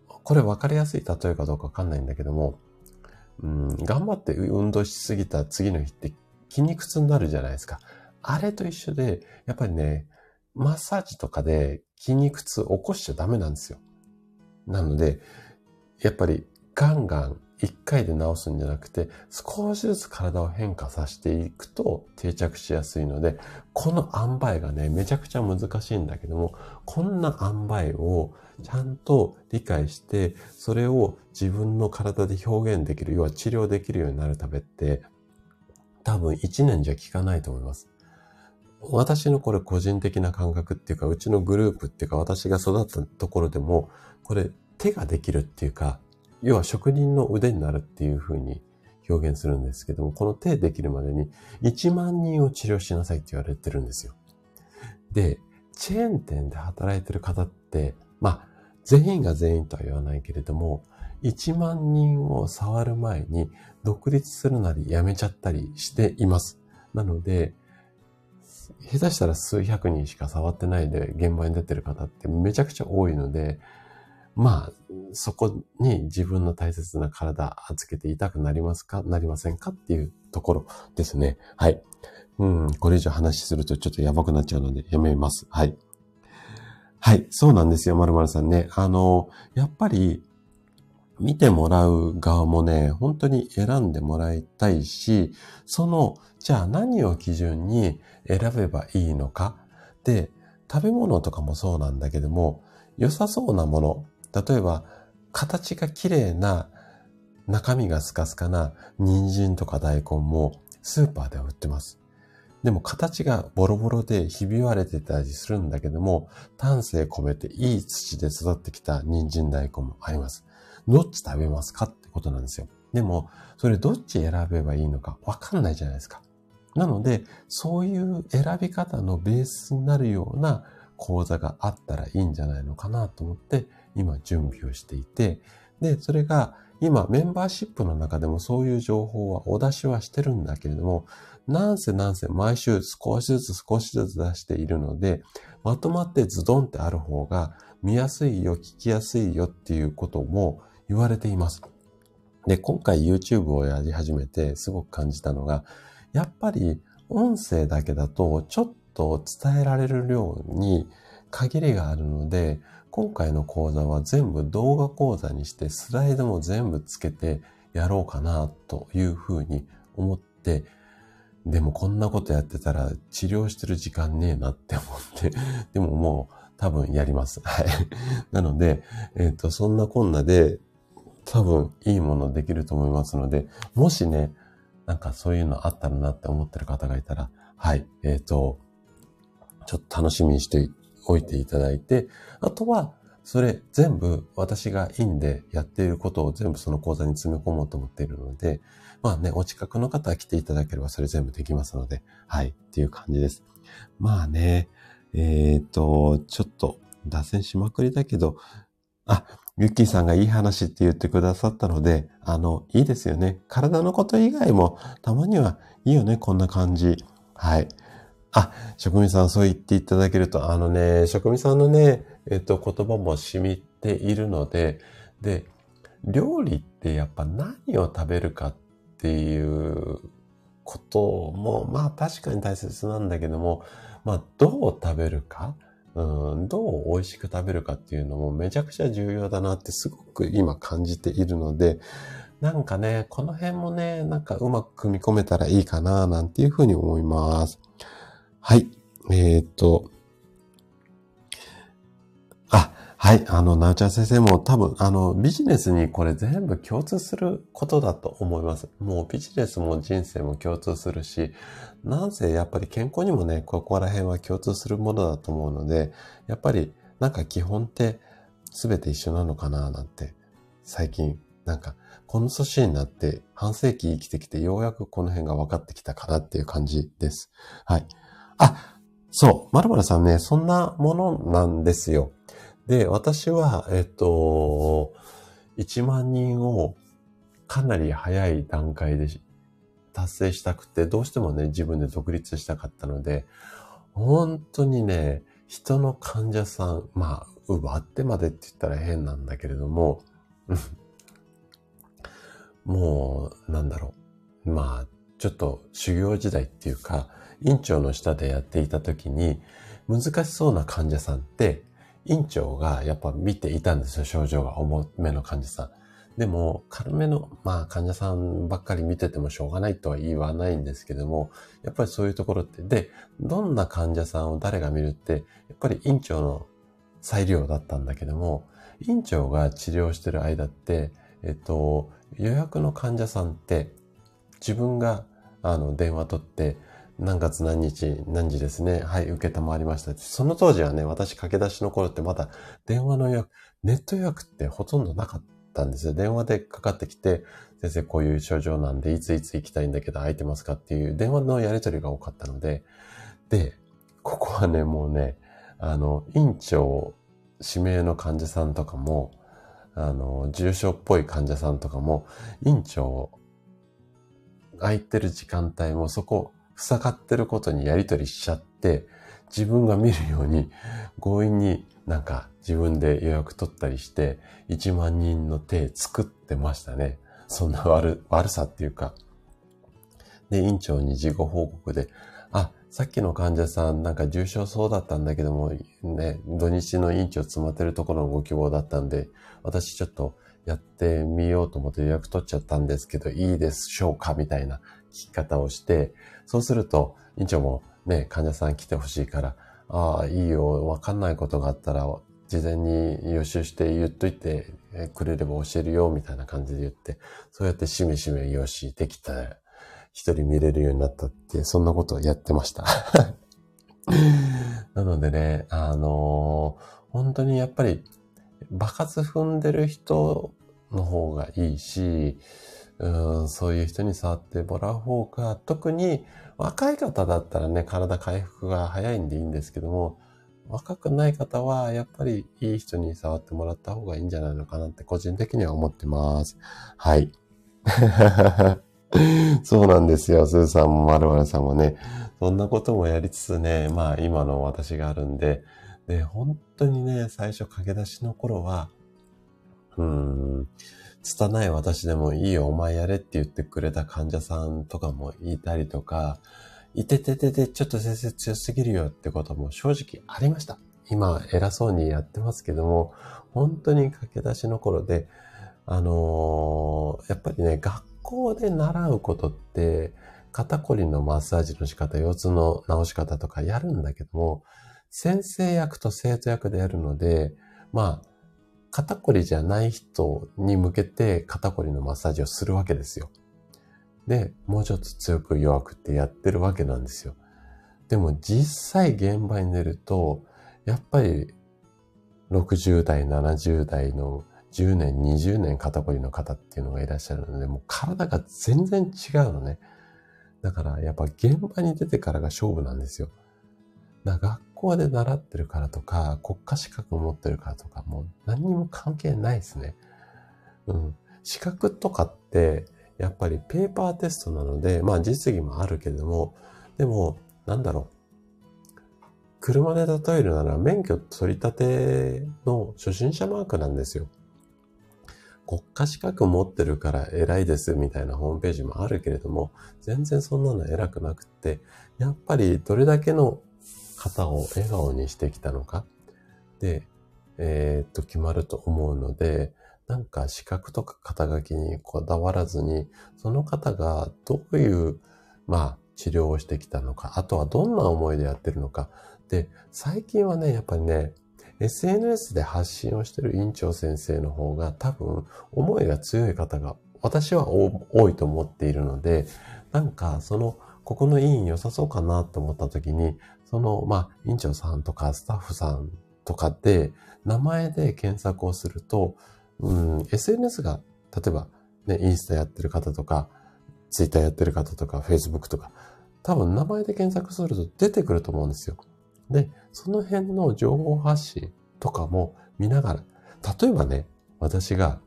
これ分かりやすい例えかどうかわかんないんだけども、うん、頑張って運動しすぎた次の日って筋肉痛になるじゃないですか。あれと一緒で、やっぱりね、マッサージとかで筋肉痛起こしちゃダメなんですよ。なので、やっぱりガンガン一回で治すんじゃなくて、少しずつ体を変化させていくと定着しやすいので、この塩梅がね、めちゃくちゃ難しいんだけども、こんな塩梅をちゃんと理解して、それを自分の体で表現できる、要は治療できるようになるためって、多分一年じゃ効かないと思います。私のこれ個人的な感覚っていうか、うちのグループっていうか、私が育ったところでも、これ手ができるっていうか、要は職人の腕になるっていうふうに表現するんですけども、この手できるまでに1万人を治療しなさいって言われてるんですよ。で、チェーン店で働いてる方って、まあ、全員が全員とは言わないけれども、1万人を触る前に独立するなりやめちゃったりしています。なので、下手したら数百人しか触ってないで現場に出てる方ってめちゃくちゃ多いので、まあ、そこに自分の大切な体預けて痛くなりますか？なりませんか？っていうところですね。はい。うん、これ以上話するとちょっとやばくなっちゃうのでやめます。はい。はい、そうなんですよ、まるまるさんね。あの、やっぱり、見てもらう側もね、本当に選んでもらいたいし、その、じゃあ何を基準に選べばいいのか？で、食べ物とかもそうなんだけども、良さそうなもの、例えば、形が綺麗な、中身がスカスカな人参とか大根もスーパーでは売ってます。でも形がボロボロでひび割れてたりするんだけども、丹精込めていい土で育ってきた人参大根もあります。どっち食べますかってことなんですよ。でも、それどっち選べばいいのかわかんないじゃないですか。なので、そういう選び方のベースになるような講座があったらいいんじゃないのかなと思って今準備をしていて、で、それが今メンバーシップの中でもそういう情報はお出しはしてるんだけれども、なんせなんせ毎週少しずつ少しずつ出しているので、まとまってズドンってある方が見やすいよ、聞きやすいよっていうことも言われています。で、今回 YouTube をやり始めてすごく感じたのが、やっぱり音声だけだとちょっと伝えられる量に限りがあるので、今回の講座は全部動画講座にしてスライドも全部つけてやろうかなというふうに思って、でもこんなことやってたら治療してる時間ねえなって思って、でももう多分やります。はい。なので、えっ、ー、と、そんなこんなで多分いいものできると思いますので、もしね、なんかそういうのあったらなって思ってる方がいたら、はい、えっ、ー、と、ちょっと楽しみにしておいていただいて、あとは、それ全部私がインでやっていることを全部その講座に詰め込もうと思っているので、まあね、お近くの方は来ていただければそれ全部できますので、はい、っていう感じです。まあね、えっ、ー、と、ちょっと脱線しまくりだけど、あ、ユッキーさんがいい話って言ってくださったので、あの、いいですよね。体のこと以外もたまにはいいよね、こんな感じ。はい。あ、職人さんそう言っていただけると、あのね、職人さんのね、えっと、言葉も染みているので、で、料理ってやっぱ何を食べるかっていうことも、まあ確かに大切なんだけども、まあどう食べるか、うん、どう美味しく食べるかっていうのもめちゃくちゃ重要だなってすごく今感じているので、なんかね、この辺もね、なんかうまく組み込めたらいいかな、なんていうふうに思います。はい。えー、っと、あ、はい。あの、なおちゃん先生も多分、あの、ビジネスにこれ全部共通することだと思います。もうビジネスも人生も共通するし、なんせやっぱり健康にもね、ここら辺は共通するものだと思うので、やっぱりなんか基本って全て一緒なのかななんて、最近なんかこの年になって半世紀生きてきてようやくこの辺が分かってきたかなっていう感じです。はい。あ、そう、まるまるさんね、そんなものなんですよ。で、私は、えっと、1万人をかなり早い段階で達成したくて、どうしてもね、自分で独立したかったので、本当にね、人の患者さん、まあ、奪ってまでって言ったら変なんだけれども、もう、なんだろう。まあ、ちょっと修行時代っていうか、院長の下でやっていた時に、難しそうな患者さんって、院長がやっぱ見ていたんですよ、症状が重めの患者さん。でも、軽めの、まあ患者さんばっかり見ててもしょうがないとは言わないんですけども、やっぱりそういうところって、で、どんな患者さんを誰が見るって、やっぱり院長の裁量だったんだけども、院長が治療してる間って、えっと、予約の患者さんって自分があの電話取って何月何日何時ですね。はい、受けたまりました。その当時はね、私駆け出しの頃ってまだ電話の予約、ネット予約ってほとんどなかったんですよ。電話でかかってきて、先生こういう症状なんでいついつ行きたいんだけど空いてますかっていう電話のやり取りが多かったので、で、ここはね、もうね、あの、院長指名の患者さんとかも、あの、重症っぽい患者さんとかも、院長空いてる時間帯もそこ塞がってることにやりとりしちゃって、自分が見るように強引になんか自分で予約取ったりして、1万人の手作ってましたね。そんな悪、悪さっていうか。で、院長に事後報告で、あ、さっきの患者さんなんか重症そうだったんだけども、ね、土日の院長詰まってるところのご希望だったんで、私ちょっとやってみようと思って予約取っちゃったんですけど、いいでしょうか？みたいなき方をして、そうすると、院長もね、患者さん来てほしいから、ああ、いいよ、わかんないことがあったら、事前に予習して言っといてくれれば教えるよ、みたいな感じで言って、そうやってしめしめよし、できた、一人見れるようになったって、そんなことをやってました。なのでね、あのー、本当にやっぱり、場数踏んでる人の方がいいし、うん、そういう人に触ってもらう方が、特に若い方だったらね、体回復が早いんでいいんですけども、若くない方は、やっぱりいい人に触ってもらった方がいいんじゃないのかなって個人的には思ってます。はい。そうなんですよ。スーさんもまるまるさんもね。そんなこともやりつつね、まあ今の私があるんで、で、本当にね、最初駆け出しの頃は、うん、拙い私でもいいよ、お前やれって言ってくれた患者さんとかもいたりとか、いてててて、ちょっと先生強すぎるよってことも正直ありました。今、偉そうにやってますけども、本当に駆け出しの頃で、あのー、やっぱりね、学校で習うことって、肩こりのマッサージの仕方、腰痛の治し方とかやるんだけども、先生役と生徒役でやるので、まあ、肩こりじゃない人に向けて肩こりのマッサージをするわけですよ。で、もうちょっと強く弱くってやってるわけなんですよ。でも実際現場に出ると、やっぱり60代、70代の10年、20年肩こりの方っていうのがいらっしゃるので、もう体が全然違うのね。だからやっぱ現場に出てからが勝負なんですよ。学校で習ってるからとか、国家資格を持ってるからとか、もう何にも関係ないですね。うん。資格とかって、やっぱりペーパーテストなので、まあ実技もあるけれども、でも、なんだろう。車で例えるなら免許取り立ての初心者マークなんですよ。国家資格持ってるから偉いですみたいなホームページもあるけれども、全然そんなの偉くなくって、やっぱりどれだけの方を笑顔にしてきたのか？で、えー、っと、決まると思うので、なんか資格とか肩書きにこだわらずに、その方がどういう、まあ、治療をしてきたのか、あとはどんな思いでやってるのか。で、最近はね、やっぱりね、SNS で発信をしてる院長先生の方が多分思いが強い方が私は多いと思っているので、なんかそのここの委員良さそうかなと思った時に、その、まあ、委員長さんとかスタッフさんとかで、名前で検索をすると、うん、SNS が、例えば、ね、インスタやってる方とか、ツイッターやってる方とか、Facebook とか、多分名前で検索すると出てくると思うんですよ。で、その辺の情報発信とかも見ながら、例えばね、私が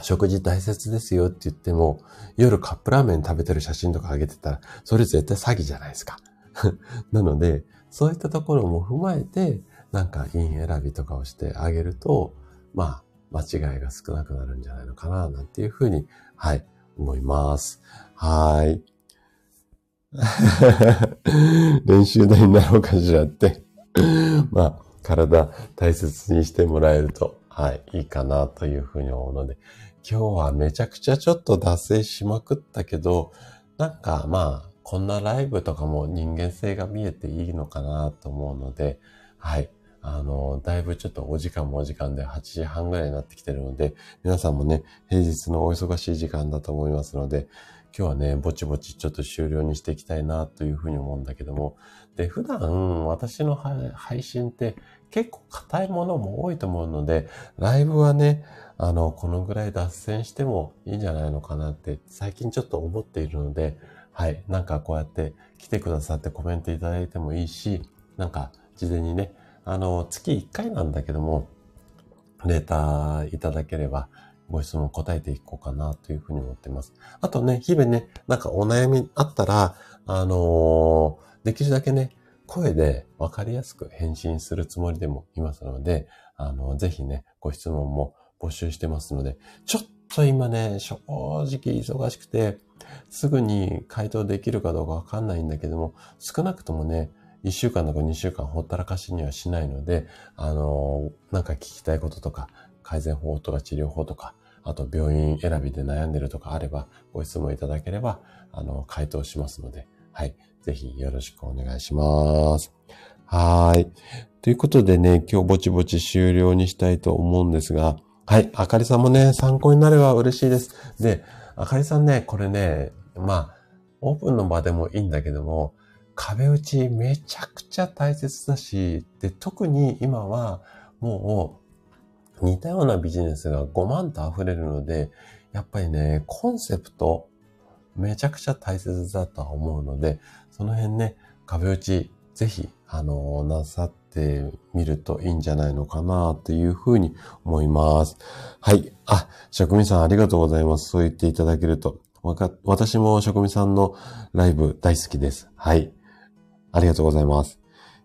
食事大切ですよって言っても、夜カップラーメン食べてる写真とか上げてたら、それ絶対詐欺じゃないですか。なので、そういったところも踏まえて、なんか印選びとかをしてあげると、まあ、間違いが少なくなるんじゃないのかな、なんていうふうに、はい、思います。はい。練習台になろうかしらって。まあ、体大切にしてもらえるとはい、いいかなというふうに思うので、今日はめちゃくちゃちょっと脱線しまくったけど、なんかまあ、こんなライブとかも人間性が見えていいのかなと思うので、はい。あの、だいぶちょっとお時間もお時間で8時半ぐらいになってきてるので、皆さんもね、平日のお忙しい時間だと思いますので、今日はね、ぼちぼちちょっと終了にしていきたいなというふうに思うんだけども、で、普段私の配信って結構硬いものも多いと思うので、ライブはね、あの、このぐらい脱線してもいいんじゃないのかなって最近ちょっと思っているので、はい、なんかこうやって来てくださってコメントいただいてもいいし、なんか事前にね、あの、月1回なんだけども、レーターいただければ、ご質問答えていこうかなというふうに思ってます。あとね、日々ね、なんかお悩みあったら、あのー、できるだけね、声でわかりやすく返信するつもりでもいますので、あの、ぜひね、ご質問も募集してますので、ちょっと今ね、正直忙しくて、すぐに回答できるかどうかわかんないんだけども、少なくともね、1週間とか2週間ほったらかしにはしないので、あの、なんか聞きたいこととか、改善法とか治療法とか、あと病院選びで悩んでるとかあれば、ご質問いただければ、あの、回答しますので、はい。ぜひよろしくお願いします。はい。ということでね、今日ぼちぼち終了にしたいと思うんですが、はい。あかりさんもね、参考になれば嬉しいです。で、あかりさんね、これね、まあ、オープンの場でもいいんだけども、壁打ちめちゃくちゃ大切だし、で、特に今はもう似たようなビジネスが5万と溢れるので、やっぱりね、コンセプトめちゃくちゃ大切だとは思うので、その辺ね、壁打ちぜひ、あの、なさってみるといいんじゃないのかなというふうに思います。はい。あ、職人さんありがとうございます。そう言っていただけると。わか、私も職人さんのライブ大好きです。はい。ありがとうございます。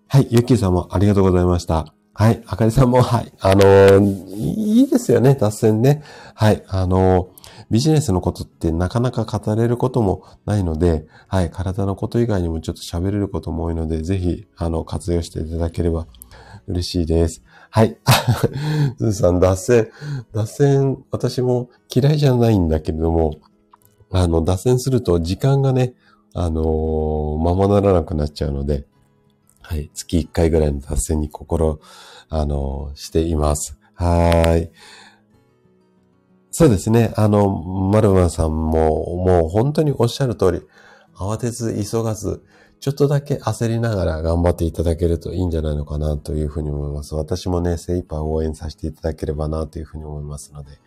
はい、ゆっきーさんもありがとうございました。はい、あかりさんも、はい、あのー、いいですよね、脱線ね。はい、あのー、ビジネスのことってなかなか語れることもないので、はい、体のこと以外にもちょっと喋れることも多いので、ぜひ、あの、活用していただければ嬉しいです。はい。すずさん、脱線、脱線、私も嫌いじゃないんだけれども、あの、脱線すると時間がね、あのー、ままならなくなっちゃうので、はい、月1回ぐらいの達成に心、あのー、しています。はい。そうですね。あの、マルマンさんも、もう本当におっしゃる通り、慌てず急がず、ちょっとだけ焦りながら頑張っていただけるといいんじゃないのかなというふうに思います。私もね、精一杯応援させていただければなというふうに思いますので。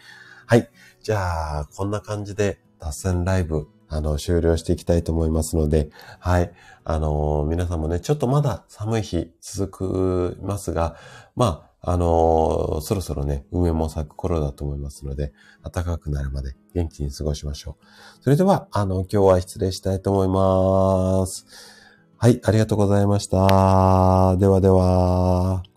はい。じゃあ、こんな感じで脱線ライブあの、終了していきたいと思いますので、はい。あの、皆さんもね、ちょっとまだ寒い日続くますが、まあ、あの、そろそろね、梅も咲く頃だと思いますので、暖かくなるまで元気に過ごしましょう。それでは、あの、今日は失礼したいと思います。はい、ありがとうございました。ではでは。